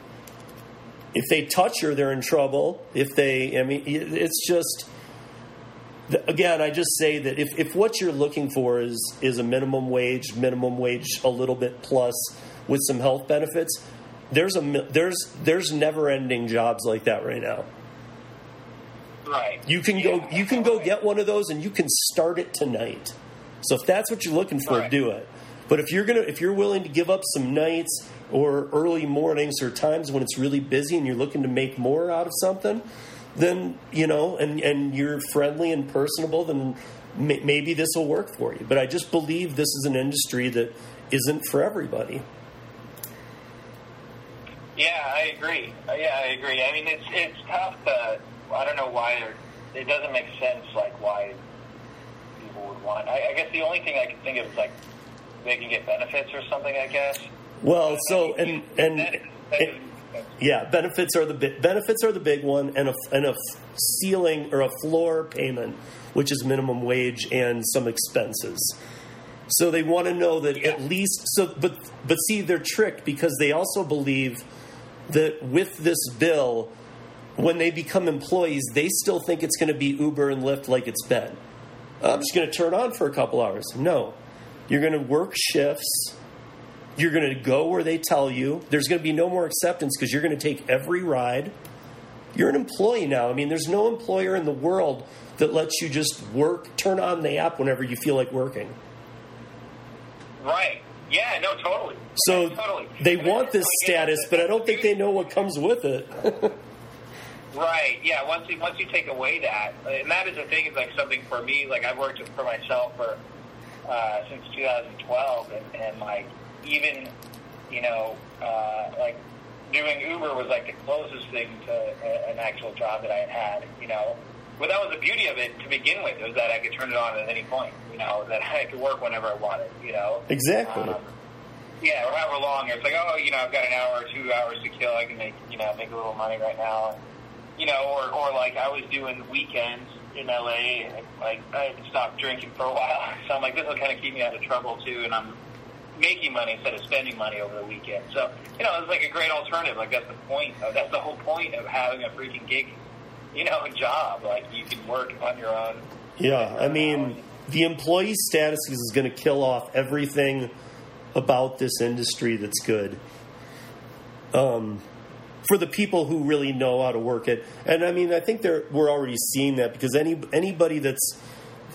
if they touch her, they're in trouble. If they, I mean, it's just. Again, I just say that if, if what you're looking for is is a minimum wage, minimum wage a little bit plus with some health benefits, there's a there's there's never ending jobs like that right now. Right. You can yeah, go you can go get one of those and you can start it tonight. So if that's what you're looking for, right. do it. But if you're gonna if you're willing to give up some nights or early mornings or times when it's really busy and you're looking to make more out of something, then you know, and and you're friendly and personable, then maybe this will work for you. But I just believe this is an industry that isn't for everybody. Yeah, I agree. Uh, yeah, I agree. I mean, it's it's tough to. I don't know why it doesn't make sense. Like why people would want. I, I guess the only thing I can think of is like they can get benefits or something. I guess. Well, so and and. and yeah, benefits are the benefits are the big one, and a and a ceiling or a floor payment, which is minimum wage and some expenses. So they want to know that yeah. at least so, but but see, they're tricked because they also believe that with this bill, when they become employees, they still think it's going to be Uber and Lyft like it's been. I'm just going to turn on for a couple hours. No, you're going to work shifts you're going to go where they tell you. There's going to be no more acceptance because you're going to take every ride. You're an employee now. I mean, there's no employer in the world that lets you just work, turn on the app whenever you feel like working. Right. Yeah, no, totally. So yeah, totally. they want this status, but I don't think they know what comes with it. right. Yeah. Once you once you take away that, and that is the thing is like something for me. Like I've worked for myself for uh, since 2012, and, and like even, you know, uh, like doing Uber was like the closest thing to a, an actual job that I had had, you know. But that was the beauty of it to begin with, was that I could turn it on at any point, you know, that I could work whenever I wanted, you know. Exactly. Um, yeah, or however long. It's like, oh, you know, I've got an hour or two hours to kill. I can make, you know, make a little money right now. You know, or, or like I was doing weekends in LA, and like I had stopped drinking for a while. So I'm like, this will kind of keep me out of trouble too, and I'm making money instead of spending money over the weekend. So, you know, it's like a great alternative. Like that's the point. Of, that's the whole point of having a freaking gig, you know, a job. Like you can work on your own. Yeah, I mean, the employee status is going to kill off everything about this industry that's good. Um, for the people who really know how to work it, and I mean, I think we're already seeing that because any anybody that's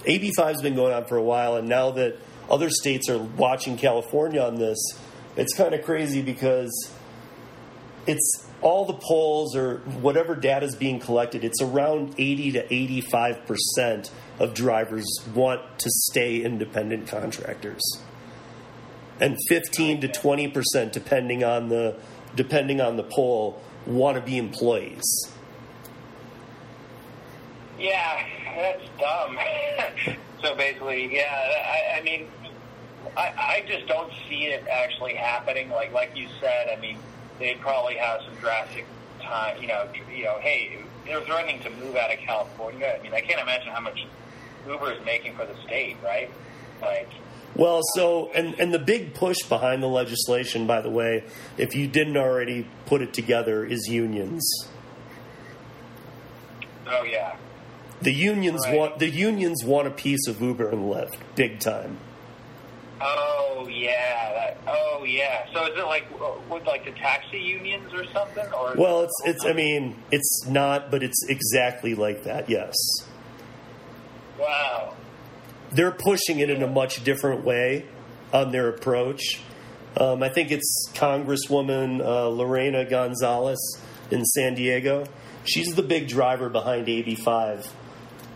AB5's been going on for a while, and now that other states are watching California on this. It's kind of crazy because it's all the polls or whatever data is being collected, it's around 80 to 85 percent of drivers want to stay independent contractors, and 15 to 20 percent, depending on the depending on the poll, want to be employees. Yeah, that's dumb. So basically, yeah, I, I mean, I, I just don't see it actually happening. Like like you said, I mean, they probably have some drastic time. You know, you know, hey, they're threatening to move out of California. I mean, I can't imagine how much Uber is making for the state, right? Like. Well, so and and the big push behind the legislation, by the way, if you didn't already put it together, is unions. Oh yeah. The unions right. want the unions want a piece of Uber and Lyft, big time. Oh yeah, that, oh yeah. So is it like uh, with like the taxi unions or something? Or well, it's it's. I mean, it's not, but it's exactly like that. Yes. Wow. They're pushing it in a much different way on their approach. Um, I think it's Congresswoman uh, Lorena Gonzalez in San Diego. She's the big driver behind AB5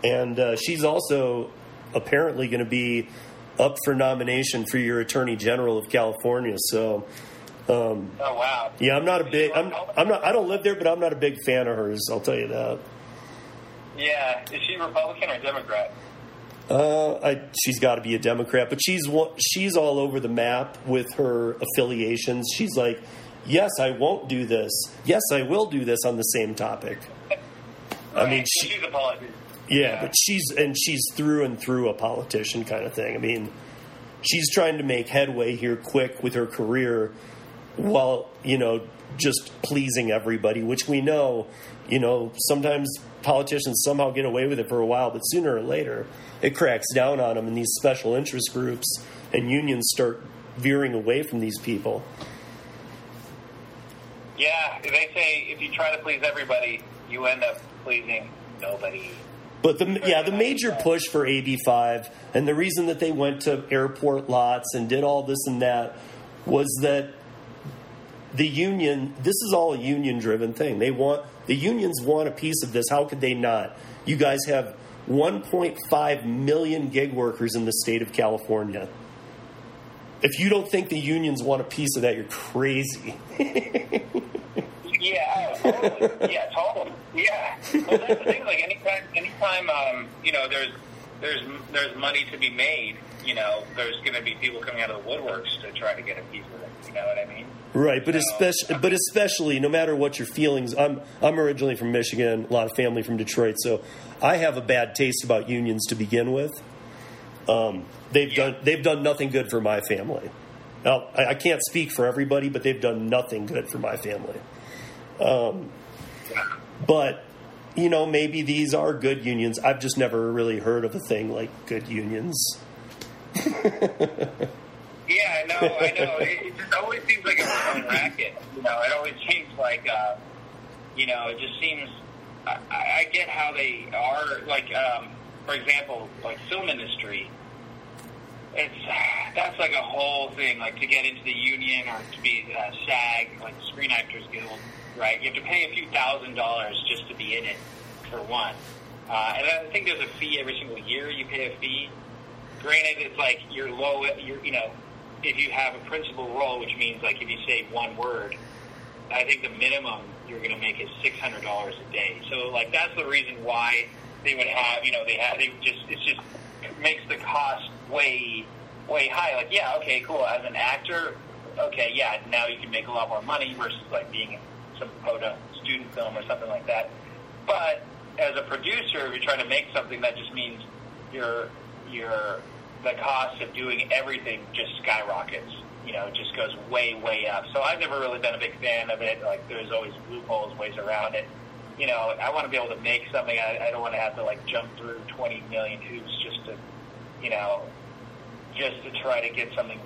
and uh, she's also apparently going to be up for nomination for your Attorney General of California. So, um, oh wow, yeah, I'm not a big, I'm, I'm not, I don't live there, but I'm not a big fan of hers. I'll tell you that. Yeah, is she Republican or Democrat? Uh, I, she's got to be a Democrat, but she's she's all over the map with her affiliations. She's like, yes, I won't do this. Yes, I will do this on the same topic. I mean, she, she's a politician. Yeah, but she's and she's through and through a politician kind of thing. I mean, she's trying to make headway here quick with her career while, you know, just pleasing everybody, which we know, you know, sometimes politicians somehow get away with it for a while, but sooner or later it cracks down on them and these special interest groups and unions start veering away from these people. Yeah, they say if you try to please everybody, you end up pleasing nobody. But the yeah, the major push for AB5 and the reason that they went to airport lots and did all this and that was that the union this is all a union driven thing. They want the unions want a piece of this. How could they not? You guys have 1.5 million gig workers in the state of California. If you don't think the unions want a piece of that, you're crazy. Yeah, totally. yeah, totally. Yeah. Well, that's the thing. Like anytime, anytime, um, you know, there's there's there's money to be made. You know, there's going to be people coming out of the woodworks to try to get a piece of it. You know what I mean? Right, but especially, but especially, no matter what your feelings, I'm I'm originally from Michigan, a lot of family from Detroit, so I have a bad taste about unions to begin with. Um, they've Yeah. done they've done nothing good for my family. Now, I, I can't speak for everybody, but they've done nothing good for my family. Um, but you know, maybe these are good unions. I've just never really heard of a thing like good unions. Yeah, I know, I know. It, it just always seems like a fun racket. You know, it always seems like, uh, you know, it just seems. I, I get how they are. Like, um, for example, like film industry. It's that's like a whole thing. Like to get into the union or to be uh, SAG, like Screen Actors Guild, right? You have to pay a few thousand dollars just to be in it, for one. Uh, and I think there's a fee every single year. You pay a fee granted, it's like you're low. You're you know, if you have a principal role, which means like if you say one word, I think the minimum you're going to make is six hundred dollars a day. So like that's the reason why they would have you know they have they just it's just makes the cost way way high. Like yeah, okay, cool. As an actor, okay, yeah, now you can make a lot more money versus like being in some quota student film or something like that. But as a producer, if you're trying to make something, that just means your your the cost of doing everything just skyrockets. You know, it just goes way way up. So I've never really been a big fan of it. Like there's always loopholes, ways around it. You know, I want to be able to make something. I, I don't want to have to like jump through 20 million hoops just to, you know, just to try to get something,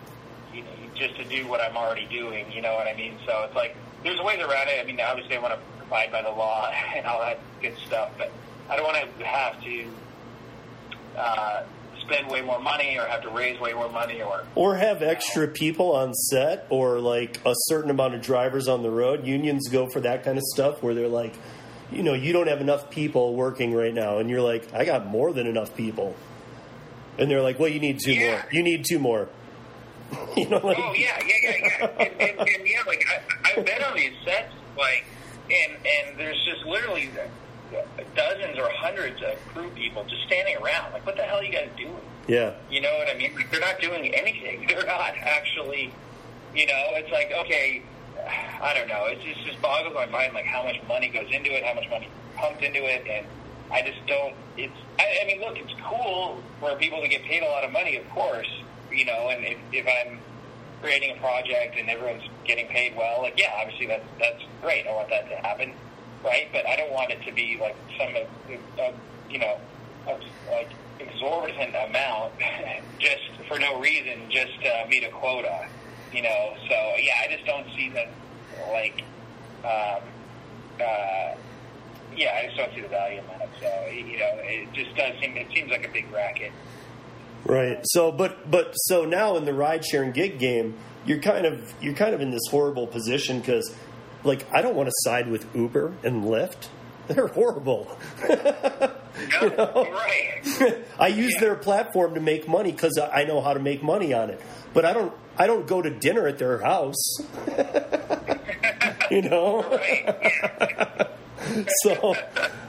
you know, just to do what I'm already doing. You know what I mean? So it's like there's ways around it. I mean, obviously I want to abide by the law and all that good stuff, but I don't want to have to uh, spend way more money or have to raise way more money or Or have extra people on set, or like a certain amount of drivers on the road. Unions go for that kind of stuff where they're like, you know, you don't have enough people working right now, and you're like, I got more than enough people, and they're like, well, you need two Yeah. more. You need two more. you know, like, Oh yeah, yeah, yeah, yeah. and, and, and yeah, like I, I've been on these sets, like, and and there's just literally dozens or hundreds of crew people just standing around. Like, what the hell are you guys doing? yeah, You know what I mean? Like, they're not doing anything. They're not actually, you know. It's like okay, I don't know. It just just boggles my mind like how much money goes into it, how much money pumped into it, and I just don't. It's. I, I mean, look, it's cool for people to get paid a lot of money, of course. You know, and if, if I'm creating a project and everyone's getting paid well, like yeah, obviously that's that's great. I want that to happen, right? But I don't want it to be like some, uh, uh, you know, like exorbitant amount just for no reason, just uh, meet a quota. You know, so yeah, I just don't see that like. Um, uh, yeah, I just don't see the value in that. So you know, it just does seem. It seems like a big racket. Right. So, but but so now in the ride sharing gig game, you're kind of you're kind of in this horrible position because, like, I don't want to side with Uber and Lyft. They're horrible. Right. I use Yeah. their platform to make money because I know how to make money on it. But I don't I don't go to dinner at their house. you know. so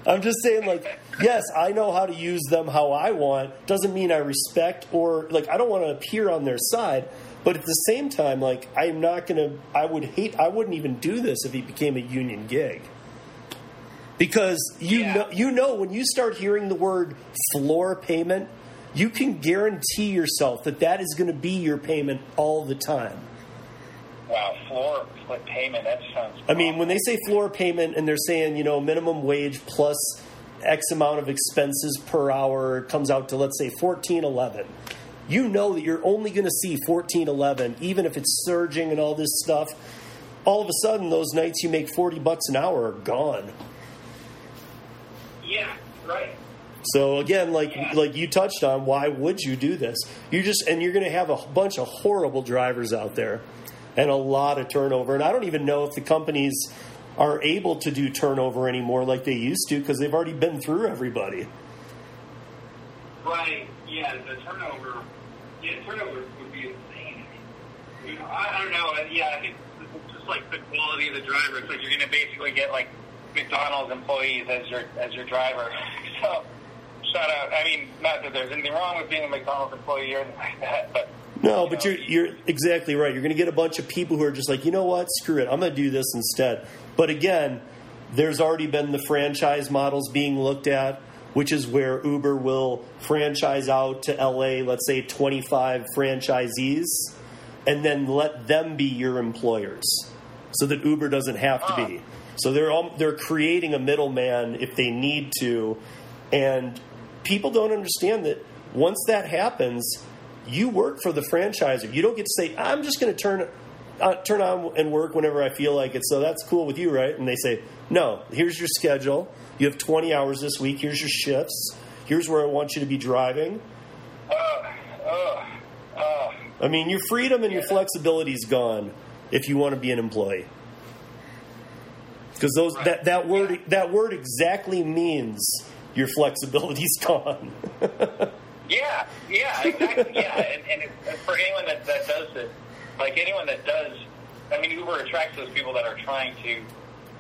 I'm just saying, like, yes, I know how to use them how I want. Doesn't mean I respect or like I don't want to appear on their side. But at the same time, like, I'm not gonna. I would hate. I wouldn't even do this if it became a union gig. Because you Yeah. know, you know, when you start hearing the word floor payment, you can guarantee yourself that that is going to be your payment all the time. Wow, floor payment. That sounds. I mean, when they say floor payment and they're saying, you know, minimum wage plus X amount of expenses per hour comes out to, let's say, fourteen eleven. You know that you're only going to see fourteen eleven, even if it's surging and all this stuff. All of a sudden, those nights you make forty bucks an hour are gone. yeah, right. So again, like Yeah. like you touched on, why would you do this? You just and you're going to have a bunch of horrible drivers out there, and a lot of turnover. And I don't even know if the companies are able to do turnover anymore like they used to because they've already been through everybody. Right. Yeah, the turnover. Yeah, turnover would be insane. I, mean, I, I don't know. Yeah, I think it's just like the quality of the driver. It's like you're going to basically get like McDonald's employees as your as your driver. So shout out. I mean, not that there's anything wrong with being a McDonald's employee or anything like that, but No, but you're you're exactly right. You're going to get a bunch of people who are just like, you know what, screw it, I'm going to do this instead. But again, there's already been the franchise models being looked at, which is where Uber will franchise out to LA, let's say 25 franchisees, and then let them be your employers, so that Uber doesn't have to be. So they're all, they're creating a middleman if they need to, and people don't understand that once that happens, you work for the franchisor. You don't get to say, "I'm just going to turn uh, turn on and work whenever I feel like it." So that's cool with you, right? And they say, "No, here's your schedule. You have 20 hours this week. Here's your shifts. Here's where I want you to be driving." uh, uh, uh, I mean, your freedom and your flexibility is gone if you want to be an employee. Because those Right. that, that word that word exactly means your flexibility's gone. yeah, yeah, exactly, yeah. And, and it, and for anyone that, that does this, like anyone that does, I mean, Uber attracts those people that are trying to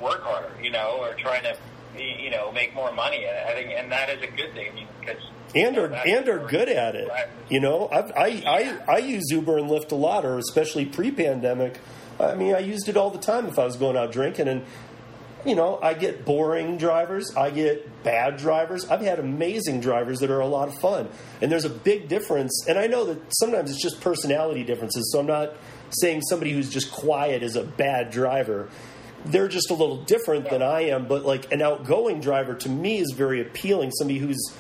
work harder, you know, or trying to, you know, make more money. And I think, and that is a good thing. I mean, because and are and are good at it. You know, I've, I I I use Uber and Lyft a lot, or especially pre-pandemic. I mean, I used it all the time if I was going out drinking, and you know, I get boring drivers, I get bad drivers. I've had amazing drivers that are a lot of fun, and there's a big difference. And I know that sometimes it's just personality differences. So I'm not saying somebody who's just quiet is a bad driver. They're just a little different than I am, but like an outgoing driver to me is very appealing. Somebody who's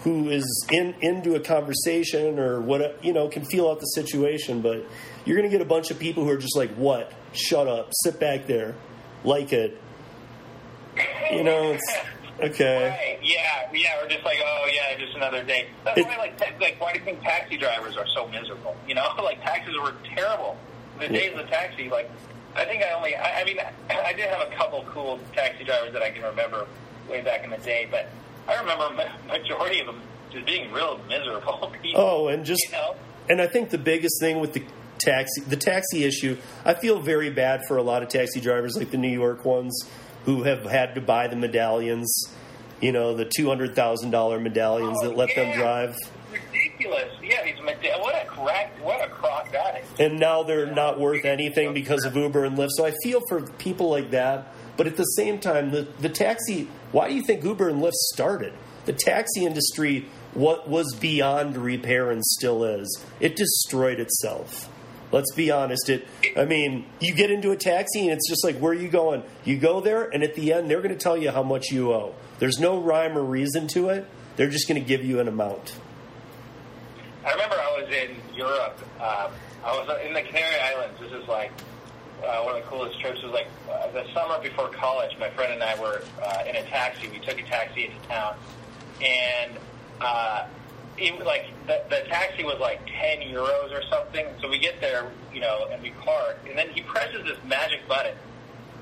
who is in into a conversation or what you know can feel out the situation. But you're going to get a bunch of people who are just like, "What? Shut up! Sit back there, like it." You know, it's okay. Right. Yeah. Yeah. We're just like, oh yeah, just another day. That's It- why, like, ta- like, why do you think taxi drivers are so miserable? You know, like taxis were terrible. The days of the taxi, like, I think I only, I, I mean, I did have a couple cool taxi drivers that I can remember way back in the day, but I remember majority of them just being real miserable people. Oh, and just you know. and I think the biggest thing with the taxi the taxi issue, I feel very bad for a lot of taxi drivers like the New York ones who have had to buy the medallions, you know, the two hundred thousand dollar medallions Oh, that let them drive. Ridiculous. Yeah, these meda- what a crack, what a crock that is. And now they're not worth anything because of Uber and Lyft. So I feel for people like that. But at the same time, the, the taxi, why do you think Uber and Lyft started? The taxi industry what was beyond repair and still is. It destroyed itself. Let's be honest. It. I mean, you get into a taxi and it's just like, where are you going? You go there, and at the end, they're going to tell you how much you owe. There's no rhyme or reason to it. They're just going to give you an amount. I remember I was in Europe. Um, I was in the Canary Islands. This is like uh, one of the coolest trips. Was like uh, the summer before college. My friend and I were uh, in a taxi. We took a taxi into town, and uh, it like the, the taxi was like ten euros or something. So we get there, you know, and we park, and then he presses this magic button,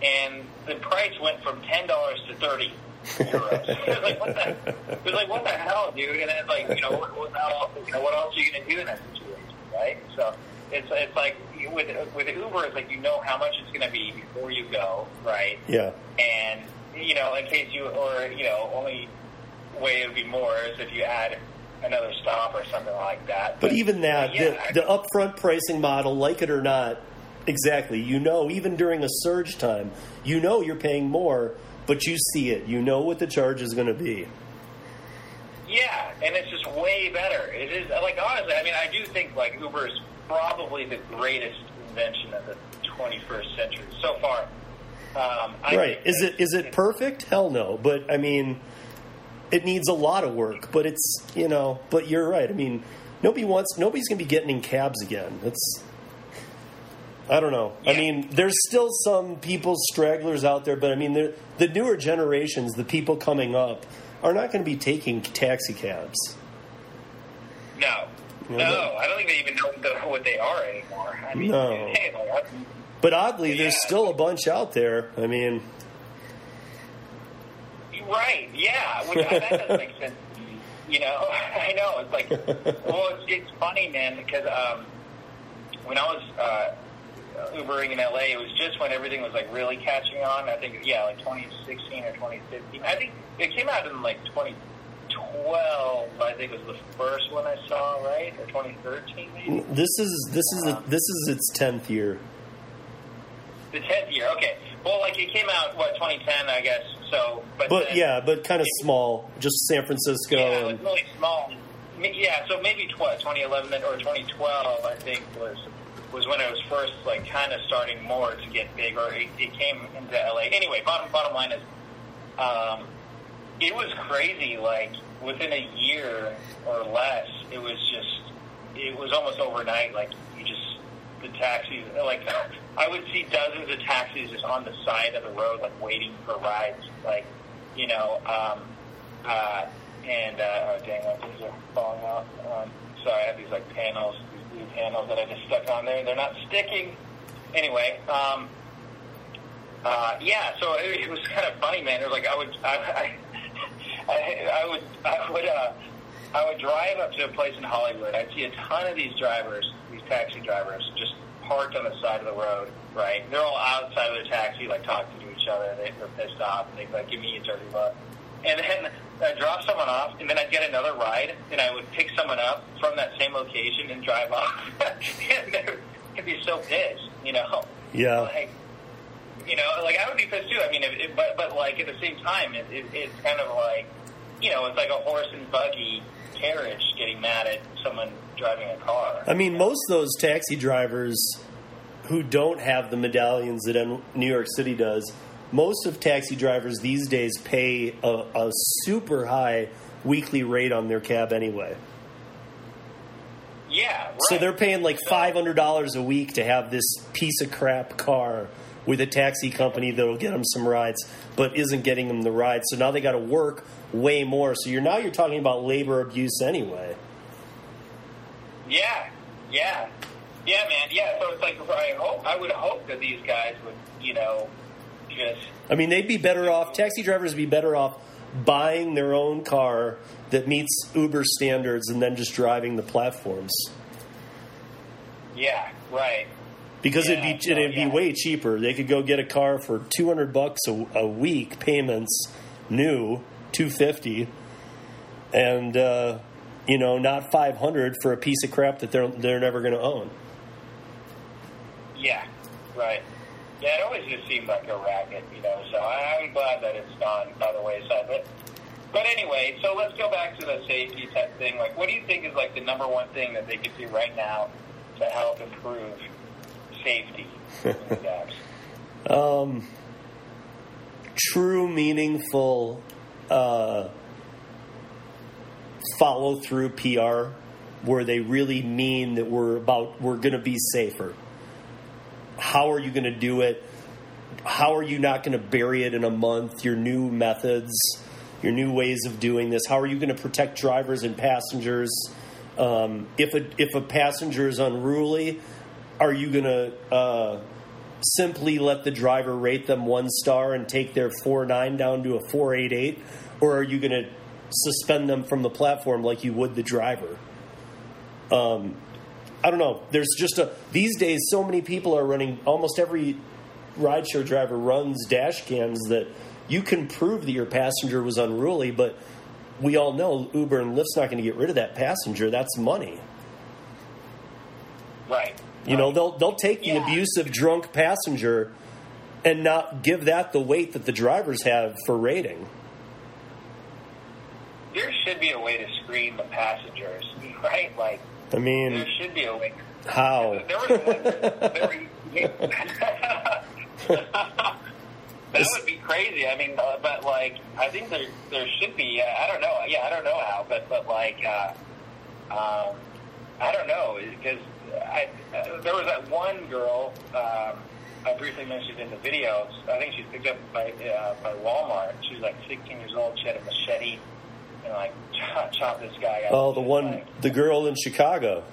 and the price went from ten dollars to thirty euros. it was like what the, it was like what the hell, dude? And it's like you know what, what else? You know what else are you gonna do in that situation, right? So it's it's like with with Uber, it's like you know how much it's gonna be before you go, right? Yeah. And you know in case you or you know only way it would be more is if you add another stop or something like that. But even that, yeah, the, the upfront pricing model, like it or not, exactly, you know, even during a surge time, you know you're paying more, but you see it. You know what the charge is going to be. Yeah, and it's just way better. It is like honestly, I mean, I do think like Uber is probably the greatest invention of the 21st century so far. Um, right. Is it is it perfect? Hell no. But I mean, it needs a lot of work, but it's, you know, but you're right. I mean, nobody wants nobody's going to be getting in cabs again. It's I don't know. I mean, there's still some people stragglers out there, but I mean, the the newer generations, the people coming up are not going to be taking taxi cabs. No, Yeah, no, but- I don't think they even know the- what they are anymore. I mean, No. hey, like, But oddly, there's still a bunch out there. I mean, right? Yeah, which that doesn't make sense. You know, I know it's like, well, it's, it's funny, man, because um, when I was uh, Ubering in LA, it was just when everything was like really catching on. I think, yeah, like 2016 or 2015. I think it came out in like 2012, I think it was the first one I saw, right? Or 2013, maybe. This is this is a, this is its tenth year. The 10th year. Okay. Well, like it came out what 2010, I guess. So, but But then- yeah, but kind of small, just San Francisco. Yeah, it was really small. Yeah, so maybe tw- 2011 or 2012, I think was was when it was first like kind of starting more to get big, or it, it came into LA. Anyway, bottom bottom line is, um, it was crazy. Like within a year or less, it was just it was almost overnight. Like you just the taxis, like I would see dozens of taxis just on the side of the road, like waiting for rides. Like you know, um, uh, and uh, oh dang, my things are falling out. Um, sorry, I have these like panels, these blue panels that I just stuck on there. And they're not sticking. Anyway, um, uh, yeah. So it, it was kind of funny, man. It was like I would, I, I, I, I would, I would, uh, I would drive up to a place in Hollywood. I'd see a ton of these drivers, these taxi drivers, just parked on the side of the road. Right? They're all outside of their taxi, like talking to each other. They, they're pissed off. And They like, give me a dirty look. And then I'd drop someone off, and then I'd get another ride, and I would pick someone up from that same location and drive off. and they'd be so pissed, you know. Yeah. Like, you know, like I would be pissed too. I mean, if, if, but but like at the same time, it, it, it's kind of like, you know, it's like a horse and buggy carriage getting mad at someone driving a car. I mean, most of those taxi drivers who don't have the medallions that New York City does, most of taxi drivers these days pay a, a super high weekly rate on their cab anyway. Yeah, right. So they're paying like five hundred dollars a week to have this piece of crap car with a taxi company that'll get them some rides, but isn't getting them the rides. So now they got to work way more. So you're now you're talking about labor abuse anyway. Yeah, yeah, yeah, man. Yeah, so it's like I hope I would hope that these guys would, you know, just I mean, they'd be better off. Taxi drivers would be better off buying their own car that meets Uber standards and then just driving the platforms yeah, right. because Yeah, it'd be so, it'd be yeah. way cheaper. They could go get a car for two hundred bucks a, a week payments, new two fifty, and uh, you know not five hundred for a piece of crap that they're they're never going to own. Yeah, right. Yeah, it always just seemed like a racket, you know. So I, I'm glad that it's gone by the wayside. But but anyway, so let's go back to the safety type thing. Like, what do you think is like the number one thing that they could do right now to help improve safety um, true, meaningful uh, follow through PR, where they really mean that we're about we're going to be safer. How are you going to do it? How are you not going to bury it in a month? Your new methods, your new ways of doing this. How are you going to protect drivers and passengers? Um, if a if a passenger is unruly, are you going to uh, simply let the driver rate them one star and take their four nine down to a four eight eight, or are you going to suspend them from the platform like you would the driver? Um, I don't know. There's just a these days so many people are running. Almost every rideshare driver runs dash cams that you can prove that your passenger was unruly, but we all know Uber and Lyft's not going to get rid of that passenger. That's money. Right. You know, they'll they'll take the Yeah. abusive drunk passenger and not give that the weight that the drivers have for rating. there should be a way to screen the passengers, right? Like, I mean, there should be a way. how? There was one. There were, that would be crazy. I mean, uh, but like, I think there there should be. Uh, I don't know. Yeah, I don't know how, but but like, uh, um, I don't know because I uh, there was that one girl. Um, I briefly mentioned in the videos. I think she's picked up by uh, by Walmart. She was like 16 years old. She had a machete and like chop, chop this guy up. Oh, the one, the girl in Chicago.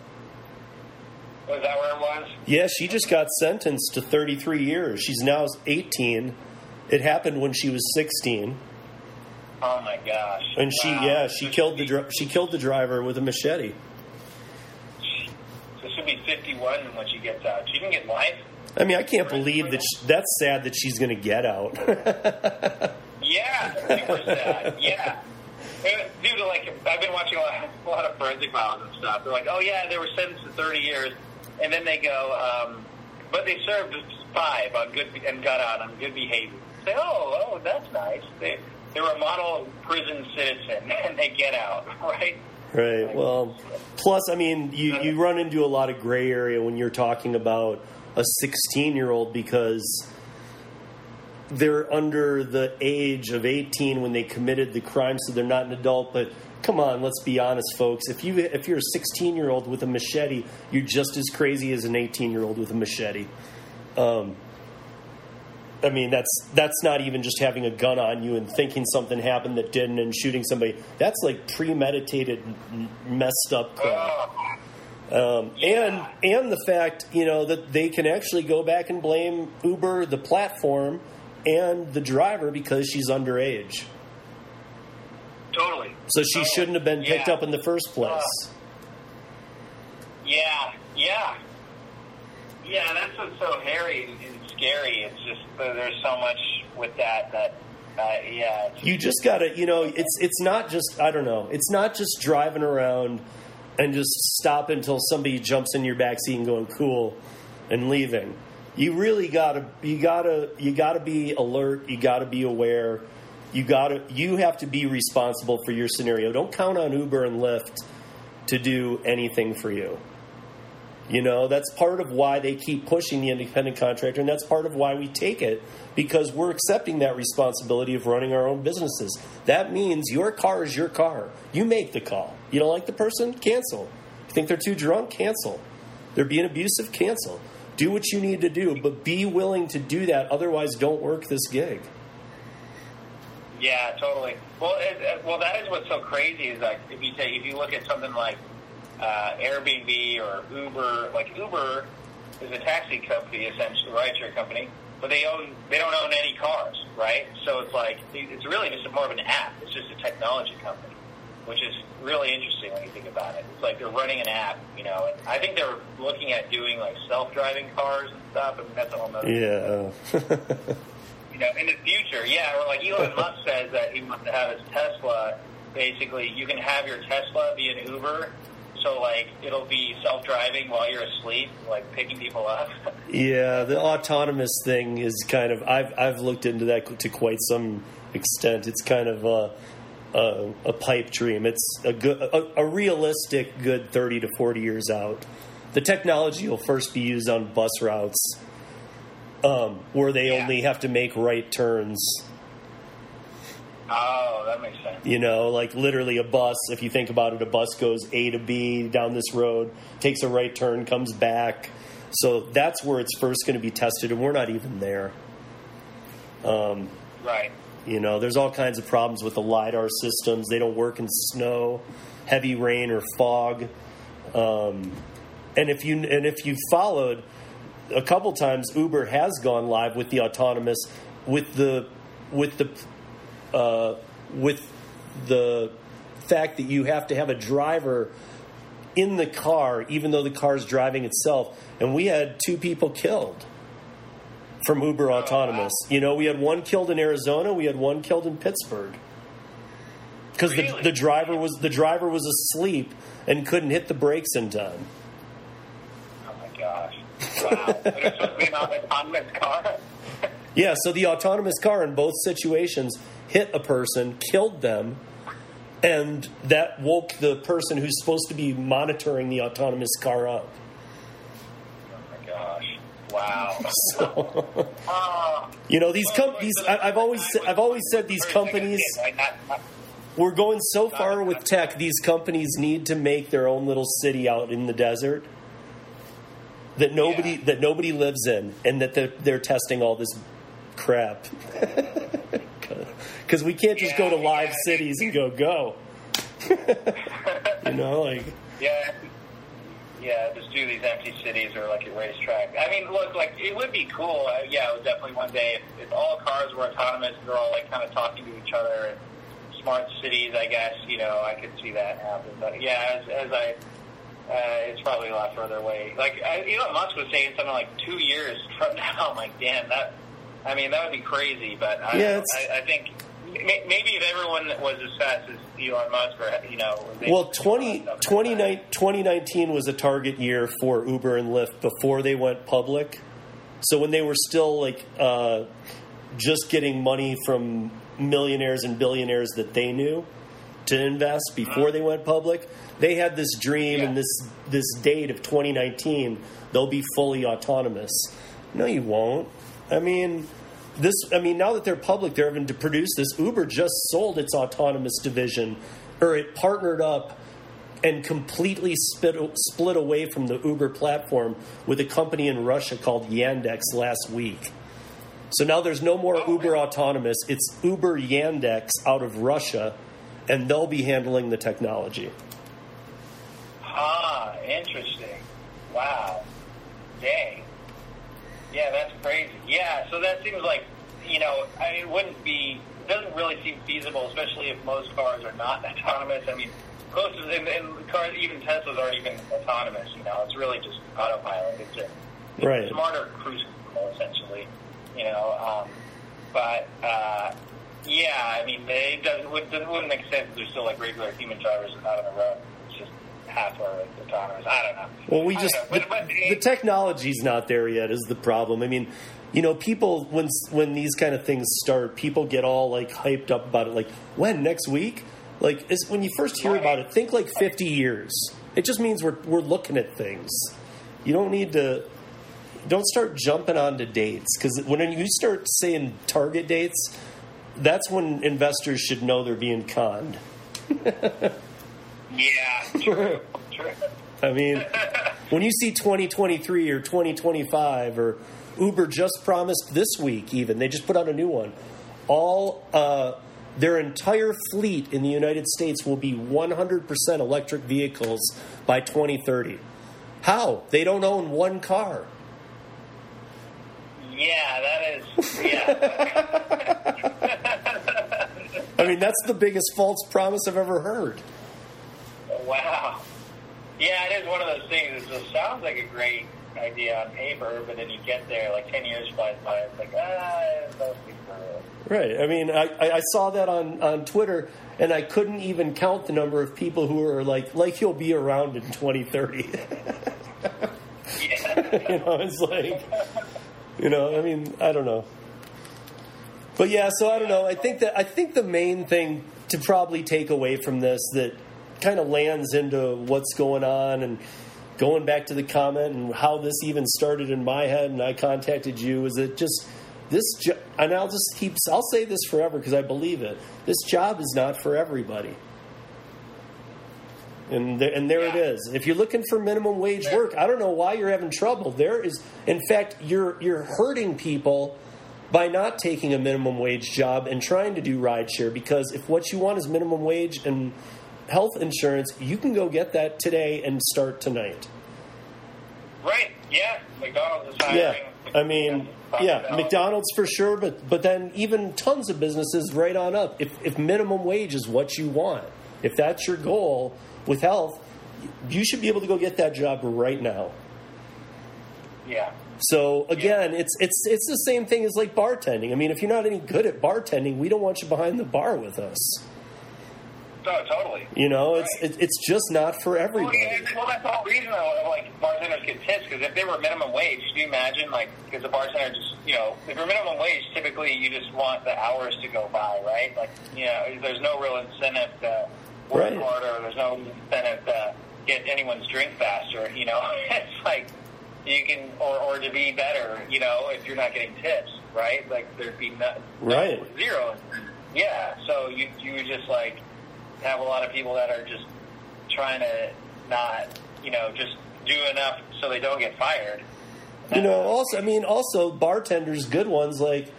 Was that where it was? Yeah, she just got sentenced to 33 years. She's now 18. It happened when she was 16, Oh my gosh! and she Wow. yeah she killed the she killed the driver with a machete. Be- she'll be 51 when she gets out. She can get life. I mean, I can't believe that. She, that's sad that she's going to get out. Yeah, super sad. Yeah, due to like I've been watching a lot, a lot of forensic files and stuff. They're like, oh yeah, they were sentenced to 30 years, and then they go, um, but they served five on good and got out on good behavior. Say, oh, oh, that's nice. They they were a model prison citizen, and they get out, right? Right. Well, plus, I mean, you, you run into a lot of gray area when you're talking about a 16 year old because they're under the age of 18 when they committed the crime, so they're not an adult. But come on, let's be honest, folks. If you if you're a 16 year old with a machete, you're just as crazy as an 18 year old with a machete. Um, I mean, that's that's not even just having a gun on you and thinking something happened that didn't and shooting somebody. That's like premeditated, messed up crap. Um, and and the fact you know that they can actually go back and blame Uber, the platform, and the driver because she's underage. Totally. So she Totally. shouldn't have been picked Yeah. up in the first place. Uh, Yeah, yeah, yeah. That's what's so hairy and, and scary. It's just uh, there's so much with that that uh, yeah. You just gotta you know it's it's not just i don't know it's not just driving around and just stop until somebody jumps in your backseat and going cool and leaving you really gotta you gotta you gotta be alert you gotta be aware you gotta you have to be responsible for your scenario don't count on uber and lyft to do anything for you you know, that's part of why they keep pushing the independent contractor, and that's part of why we take it because we're accepting that responsibility of running our own businesses. That means your car is your car. You make the call. You don't like the person? Cancel. You think they're too drunk? Cancel. They're being abusive? Cancel. Do what you need to do, but be willing to do that. Otherwise, don't work this gig. yeah, totally. Well, it, well, that is what's so crazy is like if you take if you look at something like uh, Airbnb or Uber, like Uber is a taxi company essentially, a rideshare company, but they own they don't own any cars, right? So it's like it's really just more of an app. It's just a technology company, which is really interesting when you think about it. It's like they're running an app, you know. And I think they're looking at doing like self-driving cars and stuff, and that's a whole nother Yeah. you know, in the future, yeah, or like Elon Musk says that he wants to have his Tesla. Basically, you can have your Tesla be an Uber, so like it'll be self-driving while you're asleep, like picking people up. Yeah, the autonomous thing is kind of. I've I've looked into that to quite some extent. It's kind of a a, a pipe dream. It's a good, a, a realistic, good thirty to forty years out. The technology will first be used on bus routes um, where they Yeah. only have to make right turns. Oh, that makes sense. You know, like literally a bus. If you think about it, a bus goes A to B down this road, takes a right turn, comes back. So that's where it's first going to be tested, and we're not even there. Um, Right. you know, there's all kinds of problems with the lidar systems. They don't work in snow, heavy rain, or fog. Um, and if you and if you followed, a couple times Uber has gone live with the autonomous, with the with the uh, with the fact that you have to have a driver in the car, even though the car is driving itself. And we had two people killed from Uber Autonomous. You know, we had one killed in Arizona, we had one killed in Pittsburgh. Because Really? the, the driver was the driver was asleep and couldn't hit the brakes in time. Oh my gosh. Wow. But it's supposed to be an autonomous car. Yeah, so the autonomous car in both situations hit a person, killed them, and that woke the person who's supposed to be monitoring the autonomous car up. Oh my gosh. Wow. So, you know, these companies. I, I've always I've always said these companies. Like, not, not, We're going so far with tech, these companies need to make their own little city out in the desert that nobody Yeah. that nobody lives in, and that they're, they're testing all this crap. Because we can't just go to Yeah, live yeah. cities and go go. you know, like Yeah. Yeah, just do these empty cities or like a racetrack. I mean, look, like it would be cool. Uh, yeah, it would definitely one day if, if all cars were autonomous, and they're all like kind of talking to each other and smart cities. I guess you know I could see that happen. But yeah, as, as I, uh, it's probably a lot further away. Like I, Elon Musk was saying something like two years from now. I'm like, damn, that. I mean, that would be crazy. But I, Yeah, I, I think maybe if everyone was as fast as Elon Musk, or you know, well, 20, 2019 was a target year for Uber and Lyft before they went public. So when they were still like uh, just getting money from millionaires and billionaires that they knew to invest before they went public, they had this dream Yeah. and this this date of 2019 they'll be fully autonomous. No, you won't. I mean, this. I mean, now that they're public, they're having to produce this. Uber just sold its autonomous division, or it partnered up and completely split, split away from the Uber platform with a company in Russia called Yandex last week. So now there's no more Oh, Uber autonomous. It's Uber Yandex out of Russia, and they'll be handling the technology. Ah, interesting. Wow. Dang. Yeah, that's crazy. Yeah, so that seems like, you know, I mean, it wouldn't be, it doesn't really seem feasible, especially if most cars are not autonomous. I mean, closest, and, and cars, even Teslas aren't even autonomous, you know, it's really just autopilot. It's a it's Right. smarter cruise control, essentially, you know, um, but, uh, yeah, I mean, it doesn't, it wouldn't make sense if there's still like regular human drivers out on the road. Half autonomous. I don't know. Well, we just know. the, But- but- the technology's not there yet is the problem. I mean, you know, people when when these kind of things start, people get all like hyped up about it. Like when next week? Like it's, when you first hear about it, think like fifty years. It just means we're we're looking at things. You don't need to. Don't start jumping onto dates because when you start saying target dates, that's when investors should know they're being conned. Yeah, true, true. I mean, when you see 2023 or 2025 or Uber just promised this week, even they just put out a new one. All uh, their entire fleet in the United States will be 100% electric vehicles by 2030. How? They don't own one car. Yeah, that is. Yeah, I mean, that's the biggest false promise I've ever heard. wow. Yeah, it is one of those things. It just sounds like a great idea on paper, but then you get there, like ten years flies by, it's like ah, it's not. Right. I mean, I, I I saw that on, on Twitter, and I couldn't even count the number of people who are like, like he'll be around in 2030. Yeah, you know, it's like, you know, I mean, I don't know. But yeah, so I don't know. I think that I think the main thing to probably take away from this that kind of lands into what's going on and going back to the comment and how this even started in my head and I contacted you is that just this jo- and I'll just keep I'll say this forever because I believe it. This job is not for everybody. And there, and there it Yeah. is. If you're looking for minimum wage work, I don't know why you're having trouble. There is, in fact, you're you're hurting people by not taking a minimum wage job and trying to do rideshare. Because if what you want is minimum wage and health insurance, you can go get that today and start tonight. right. Yeah, McDonald's is. Yeah, I mean, yeah, McDonald's for sure, but but then even tons of businesses right on up. If if minimum wage is what you want, if that's your goal with health, you should be able to go get that job right now. Yeah. So again, it's it's it's the same thing as like bartending. I mean, if you're not any good at bartending, we don't want you behind the bar with us. No, totally. You know, it's Right. it, it's just not for Well, everybody. yeah, well, that's the whole reason though, like bartenders get tips because if they were minimum wage, can you imagine like because the bartender just you know if you're minimum wage, typically you just want the hours to go by, right? Like you know, there's no real incentive to work Right. harder. There's no incentive to get anyone's drink faster. You know, it's like you can or or to be better. You know, if you're not getting tips, right? Like there'd be no, no- Right. zero. Yeah, so you you would just like have a lot of people that are just trying to not, you know, just do enough so they don't get fired. You know, also, I mean, also bartenders, good ones. Like,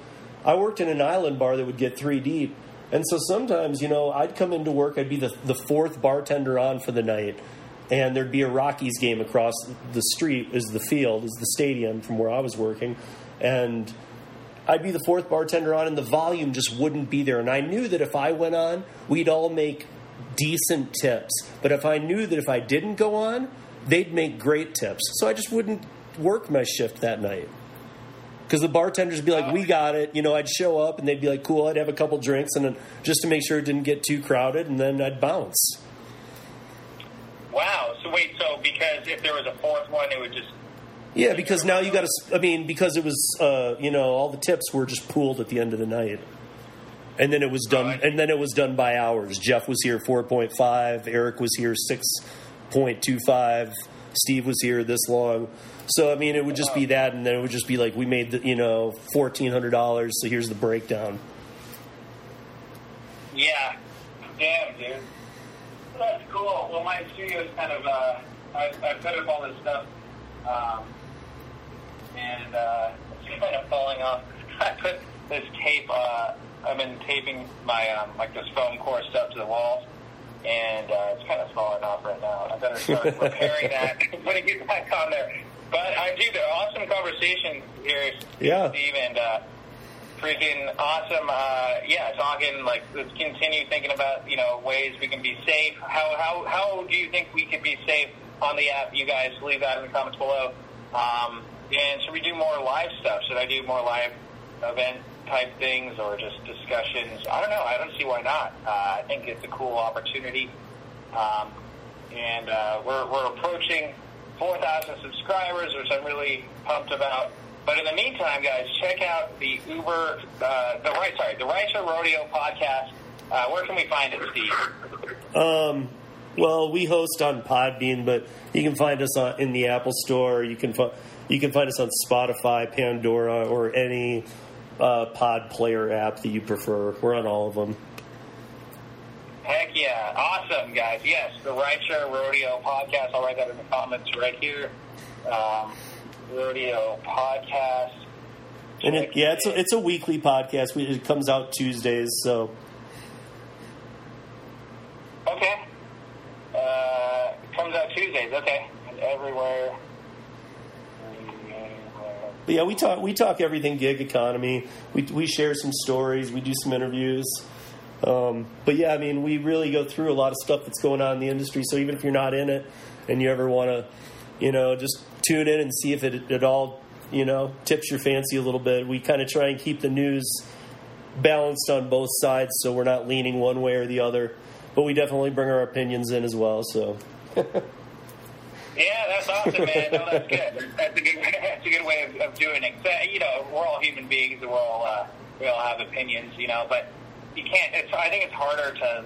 I worked in an island bar that would get three deep, and so sometimes, you know, I'd come into work, I'd be the the fourth bartender on for the night, and there'd be a Rockies game across the street, is the field, is the stadium from where I was working, and I'd be the fourth bartender on, and the volume just wouldn't be there. And I knew that if I went on, we'd all make decent tips. But if I knew that if I didn't go on, they'd make great tips. So I just wouldn't work my shift that night. because the bartenders would be like, "We got it," you know. I'd show up and they'd be like, "Cool." I'd have a couple drinks and then just to make sure it didn't get too crowded, and then I'd bounce. Wow. So wait. So because if there was a fourth one, it would just. Yeah, because now you got to. I mean, because it was, uh, you know, all the tips were just pooled at the end of the night, and then it was done. Right. And then it was done by hours. Jeff was here four point five. Eric was here six point two five. Steve was here this long. So I mean, it would just be that, and then it would just be like we made the, you know, fourteen hundred dollars. So here's the breakdown. Yeah. Damn, dude. That's cool. Well, my studio's kind of, uh, I, I put up all this stuff, um, and uh, it's kind of falling off. I put this tape, uh, I've been taping my, um, like this foam core stuff to the walls, and uh, it's kind of falling off right now. I better start repairing that, putting it back on there. But I do, the awesome conversations here, Yeah. Steve, and, uh, freaking awesome. Uh, yeah, talking like let's continue thinking about you know ways we can be safe. How how how do you think we could be safe on the app? You guys leave that in the comments below. Um, and should we do more live stuff? Should I do more live event type things or just discussions? I don't know. I don't see why not. Uh, I think it's a cool opportunity. Um, and uh, we're we're approaching 4,000 subscribers, which I'm really pumped about. But in the meantime, guys, check out the Uber, uh, the right, sorry, the Rideshare Rodeo podcast. Uh, where can we find it, Steve? Um, well, we host on Podbean, but you can find us on, in the Apple Store. You can fi- you can find us on Spotify, Pandora, or any uh, pod player app that you prefer. We're on all of them. Heck yeah. Awesome, guys. Yes, the Rideshare Rodeo podcast. I'll write that in the comments right here. Um, rodeo podcast. And it, yeah, it's a, it's a weekly podcast. We, it comes out Tuesdays, so Okay. Uh, comes out Tuesdays. Okay. Everywhere. But yeah, we talk we talk everything gig economy. We we share some stories. We do some interviews. Um, but yeah, I mean, we really go through a lot of stuff that's going on in the industry. So even if you're not in it, and you ever want to, you know, just tune in and see if it at all, you know, tips your fancy a little bit. We kind of try and keep the news balanced on both sides, so we're not leaning one way or the other. But we definitely bring our opinions in as well. So Yeah, that's awesome, man. No, that's good. That's a good. That's a good way of, of doing it. So, you know, we're all human beings, we're all uh, we all have opinions, you know. But you can't. It's. I think it's harder to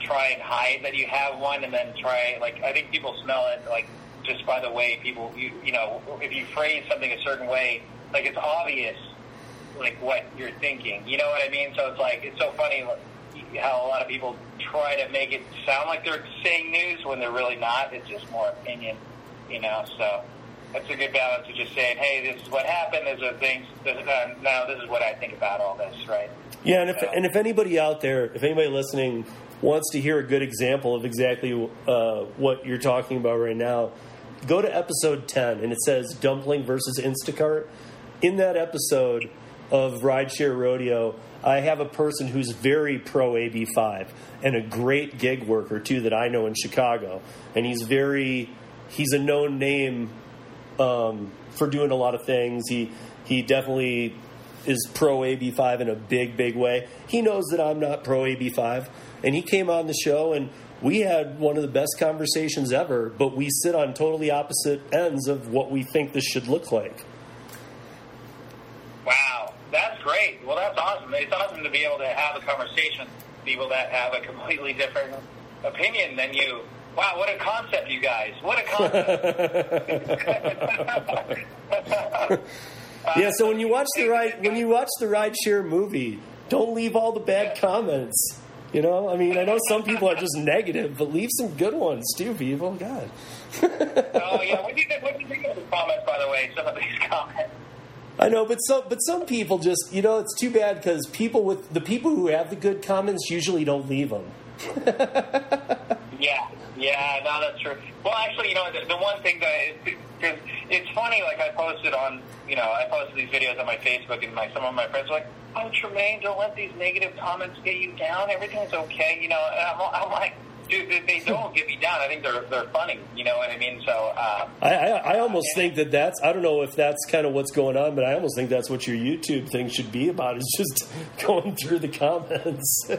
try and hide that you have one, and then try. Like, I think people smell it, like just by the way people. You you know, if you phrase something a certain way, like it's obvious, like what you're thinking. You know what I mean? So it's like it's so funny like, how a lot of people try to make it sound like they're saying news when they're really not. It's just more opinion, you know. So that's a good balance of just saying, "Hey, this is what happened. These are things. This is, uh, now this is what I think about all this." Right? Yeah, and if, and if anybody out there, if anybody listening wants to hear a good example of exactly uh, what you're talking about right now, go to episode 10, and it says Dumpling versus Instacart. In that episode of Rideshare Rodeo, I have a person who's very pro AB5 and a great gig worker, too, that I know in Chicago. And he's very, he's a known name um, for doing a lot of things. He, he definitely is pro AB5 in a big, big way. He knows that I'm not pro AB5, and he came on the show and we had one of the best conversations ever, but we sit on totally opposite ends of what we think this should look like. Wow, that's great. Well, that's awesome. It's awesome to be able to have a conversation with people that have a completely different opinion than you. Wow, what a concept, you guys! What a concept. Yeah, so when you watch the ride when you watch the rideshare movie, don't leave all the bad comments. You know, I mean, I know some people are just negative, but leave some good ones too, people. Oh, God. oh yeah, what do you think? What do you think of the comments, by the way? Some of these comments. I know, but some but some people just you know it's too bad because people with the people who have the good comments usually don't leave them. Yeah, yeah, no, that's true. Well, actually, you know, the, the one thing that because it's funny, like I posted on, you know, I posted these videos on my Facebook, and my some of my friends were like, "Oh, Tremaine, don't let these negative comments get you down. Everything's okay," you know. And I'm, I'm like, dude, they, they don't get me down. I think they're they're funny. You know what I mean? So um, I, I I almost think that that's I don't know if that's kind of what's going on, but I almost think that's what your YouTube thing should be about is just going through the comments.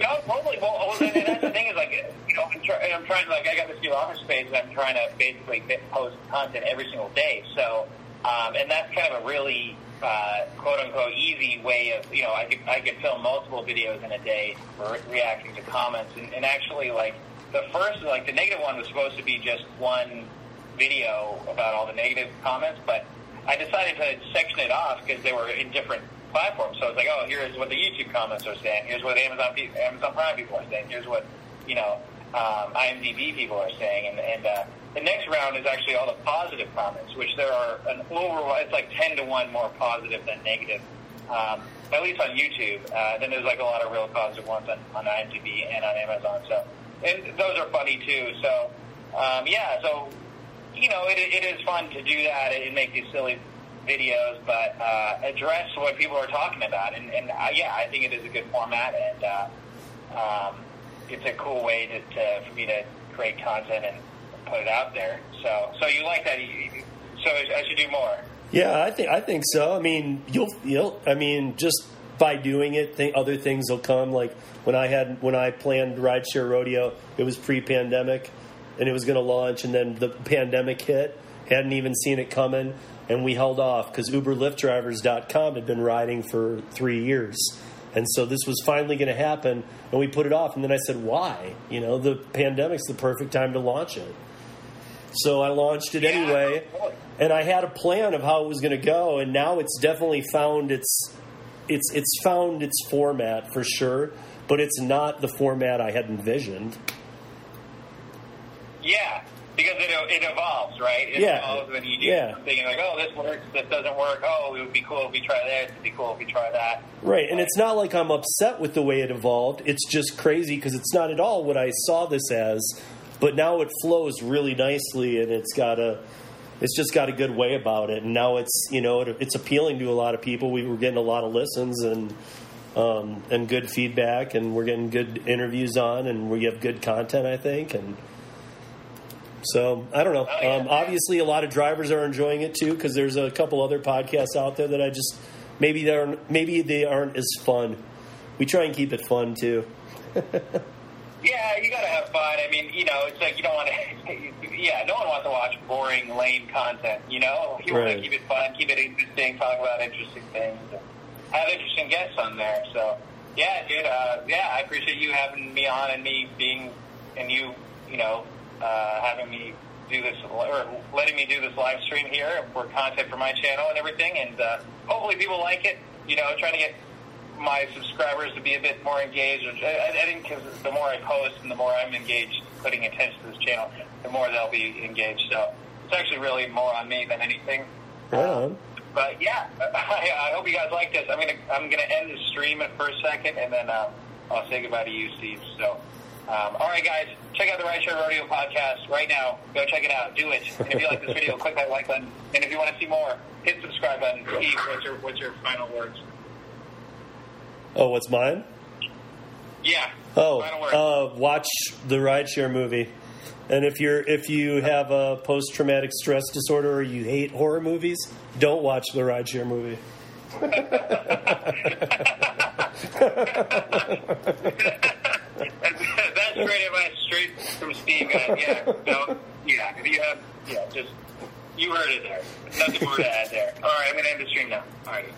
No, totally. Well, well and that's the thing is like, you know, I'm, try, I'm trying like I got this new office space and I'm trying to basically post content every single day. So, um, and that's kind of a really uh, quote unquote easy way of you know I could I could film multiple videos in a day for reacting to comments and, and actually like the first like the negative one was supposed to be just one video about all the negative comments, but I decided to section it off because they were in different platform. So it's like, oh, here's what the YouTube comments are saying. Here's what Amazon Amazon Prime people are saying. Here's what you know um, IMDb people are saying. And, and uh, the next round is actually all the positive comments, which there are an over. It's like ten to one more positive than negative. Um, at least on YouTube. Uh, then there's like a lot of real positive ones on, on IMDb and on Amazon. So, and those are funny too. So, um, yeah. So, you know, it, it is fun to do that and make these silly videos, but uh, address what people are talking about. And, and uh, yeah, I think it is a good format, and uh, um, it's a cool way to, to, for me to create content and put it out there. So, so you like that? So I should do more. Yeah, I think I think so. I mean, you'll you'll. I mean, just by doing it, th- other things will come. Like when I had when I planned rideshare rodeo, it was pre-pandemic, and it was going to launch, and then the pandemic hit. Hadn't even seen it coming and we held off because UberLyftDrivers.com had been riding for three years. And so this was finally going to happen, and we put it off. And then I said, why? You know, the pandemic's the perfect time to launch it. So I launched it anyway, and I had a plan of how it was going to go, and now it's definitely found its it's it's found its format for sure, but it's not the format I had envisioned. Yeah, because it, it evolves, right? It yeah. evolves when you do yeah. something like, oh, this works, this doesn't work. Oh, it would be cool if we try this. It'd be cool if we try that. Right, and it's not like I'm upset with the way it evolved. It's just crazy because it's not at all what I saw this as. But now it flows really nicely, and it's got a, it's just got a good way about it. And now it's you know it, it's appealing to a lot of people. We were getting a lot of listens and. Um, and good feedback, and we're getting good interviews on, and we have good content, I think, and so I don't know. Oh, yeah. um, obviously, a lot of drivers are enjoying it too because there's a couple other podcasts out there that I just maybe they aren't maybe they aren't as fun. We try and keep it fun too. yeah, you gotta have fun. I mean, you know, it's like you don't want to. yeah, no one wants to watch boring, lame content. You know, you right. want to keep it fun, keep it interesting, talk about interesting things, have interesting guests on there. So yeah, dude. Uh, yeah, I appreciate you having me on and me being and you, you know, uh, having me do this or letting me do this live stream here for content for my channel and everything. And uh, hopefully people like it. You know, trying to get my subscribers to be a bit more engaged. I, I think because the more I post and the more I'm engaged, putting attention to this channel, the more they'll be engaged. So it's actually really more on me than anything. Um, but yeah, I, I hope you guys like this. I'm gonna I'm gonna end the stream for a second, and then uh, I'll say goodbye to you, Steve. So. Um, all right, guys, check out the Rideshare Rodeo podcast right now. Go check it out. Do it. And if you like this video, click that like button. And if you want to see more, hit subscribe button. Steve, what's your, what's your final words? Oh, what's mine? Yeah. Oh, uh, watch the Rideshare movie. And if you're if you have a post traumatic stress disorder or you hate horror movies, don't watch the Rideshare movie. That's great advice straight from Steve, guys. Yeah, no, yeah. If you have, yeah, just you heard it there. Nothing more to add there. All right, I'm gonna end the stream now. All right.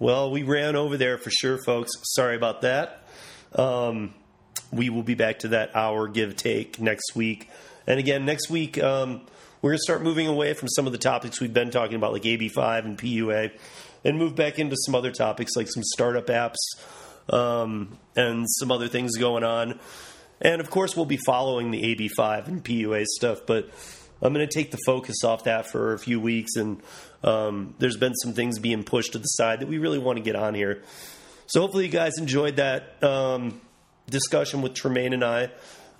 Well, we ran over there for sure, folks. Sorry about that. Um, we will be back to that hour give take next week. And again, next week, um, we're going to start moving away from some of the topics we've been talking about, like AB5 and PUA, and move back into some other topics like some startup apps, um, and some other things going on. And of course, we'll be following the AB5 and PUA stuff, but I'm going to take the focus off that for a few weeks. And um, there's been some things being pushed to the side that we really want to get on here. So hopefully, you guys enjoyed that um, discussion with Tremaine and I.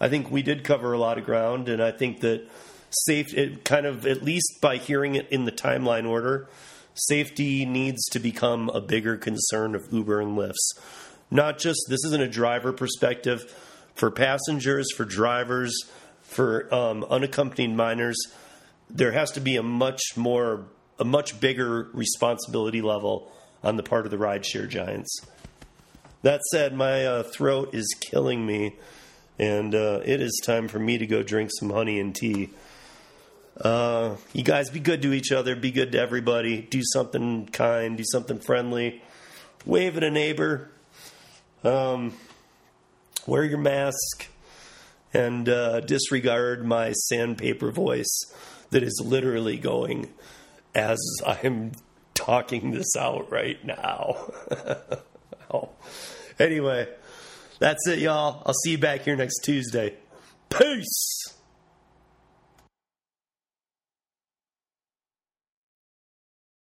I think we did cover a lot of ground, and I think that safe, it kind of at least by hearing it in the timeline order, safety needs to become a bigger concern of Uber and Lyft's not just this isn't a driver perspective for passengers, for drivers, for um, unaccompanied minors. There has to be a much more, a much bigger responsibility level on the part of the rideshare giants. That said, my uh, throat is killing me, and uh, it is time for me to go drink some honey and tea. Uh, you guys be good to each other, be good to everybody, do something kind, do something friendly, wave at a neighbor, um, wear your mask, and uh, disregard my sandpaper voice that is literally going as I'm talking this out right now. oh. Anyway, that's it, y'all. I'll see you back here next Tuesday. Peace.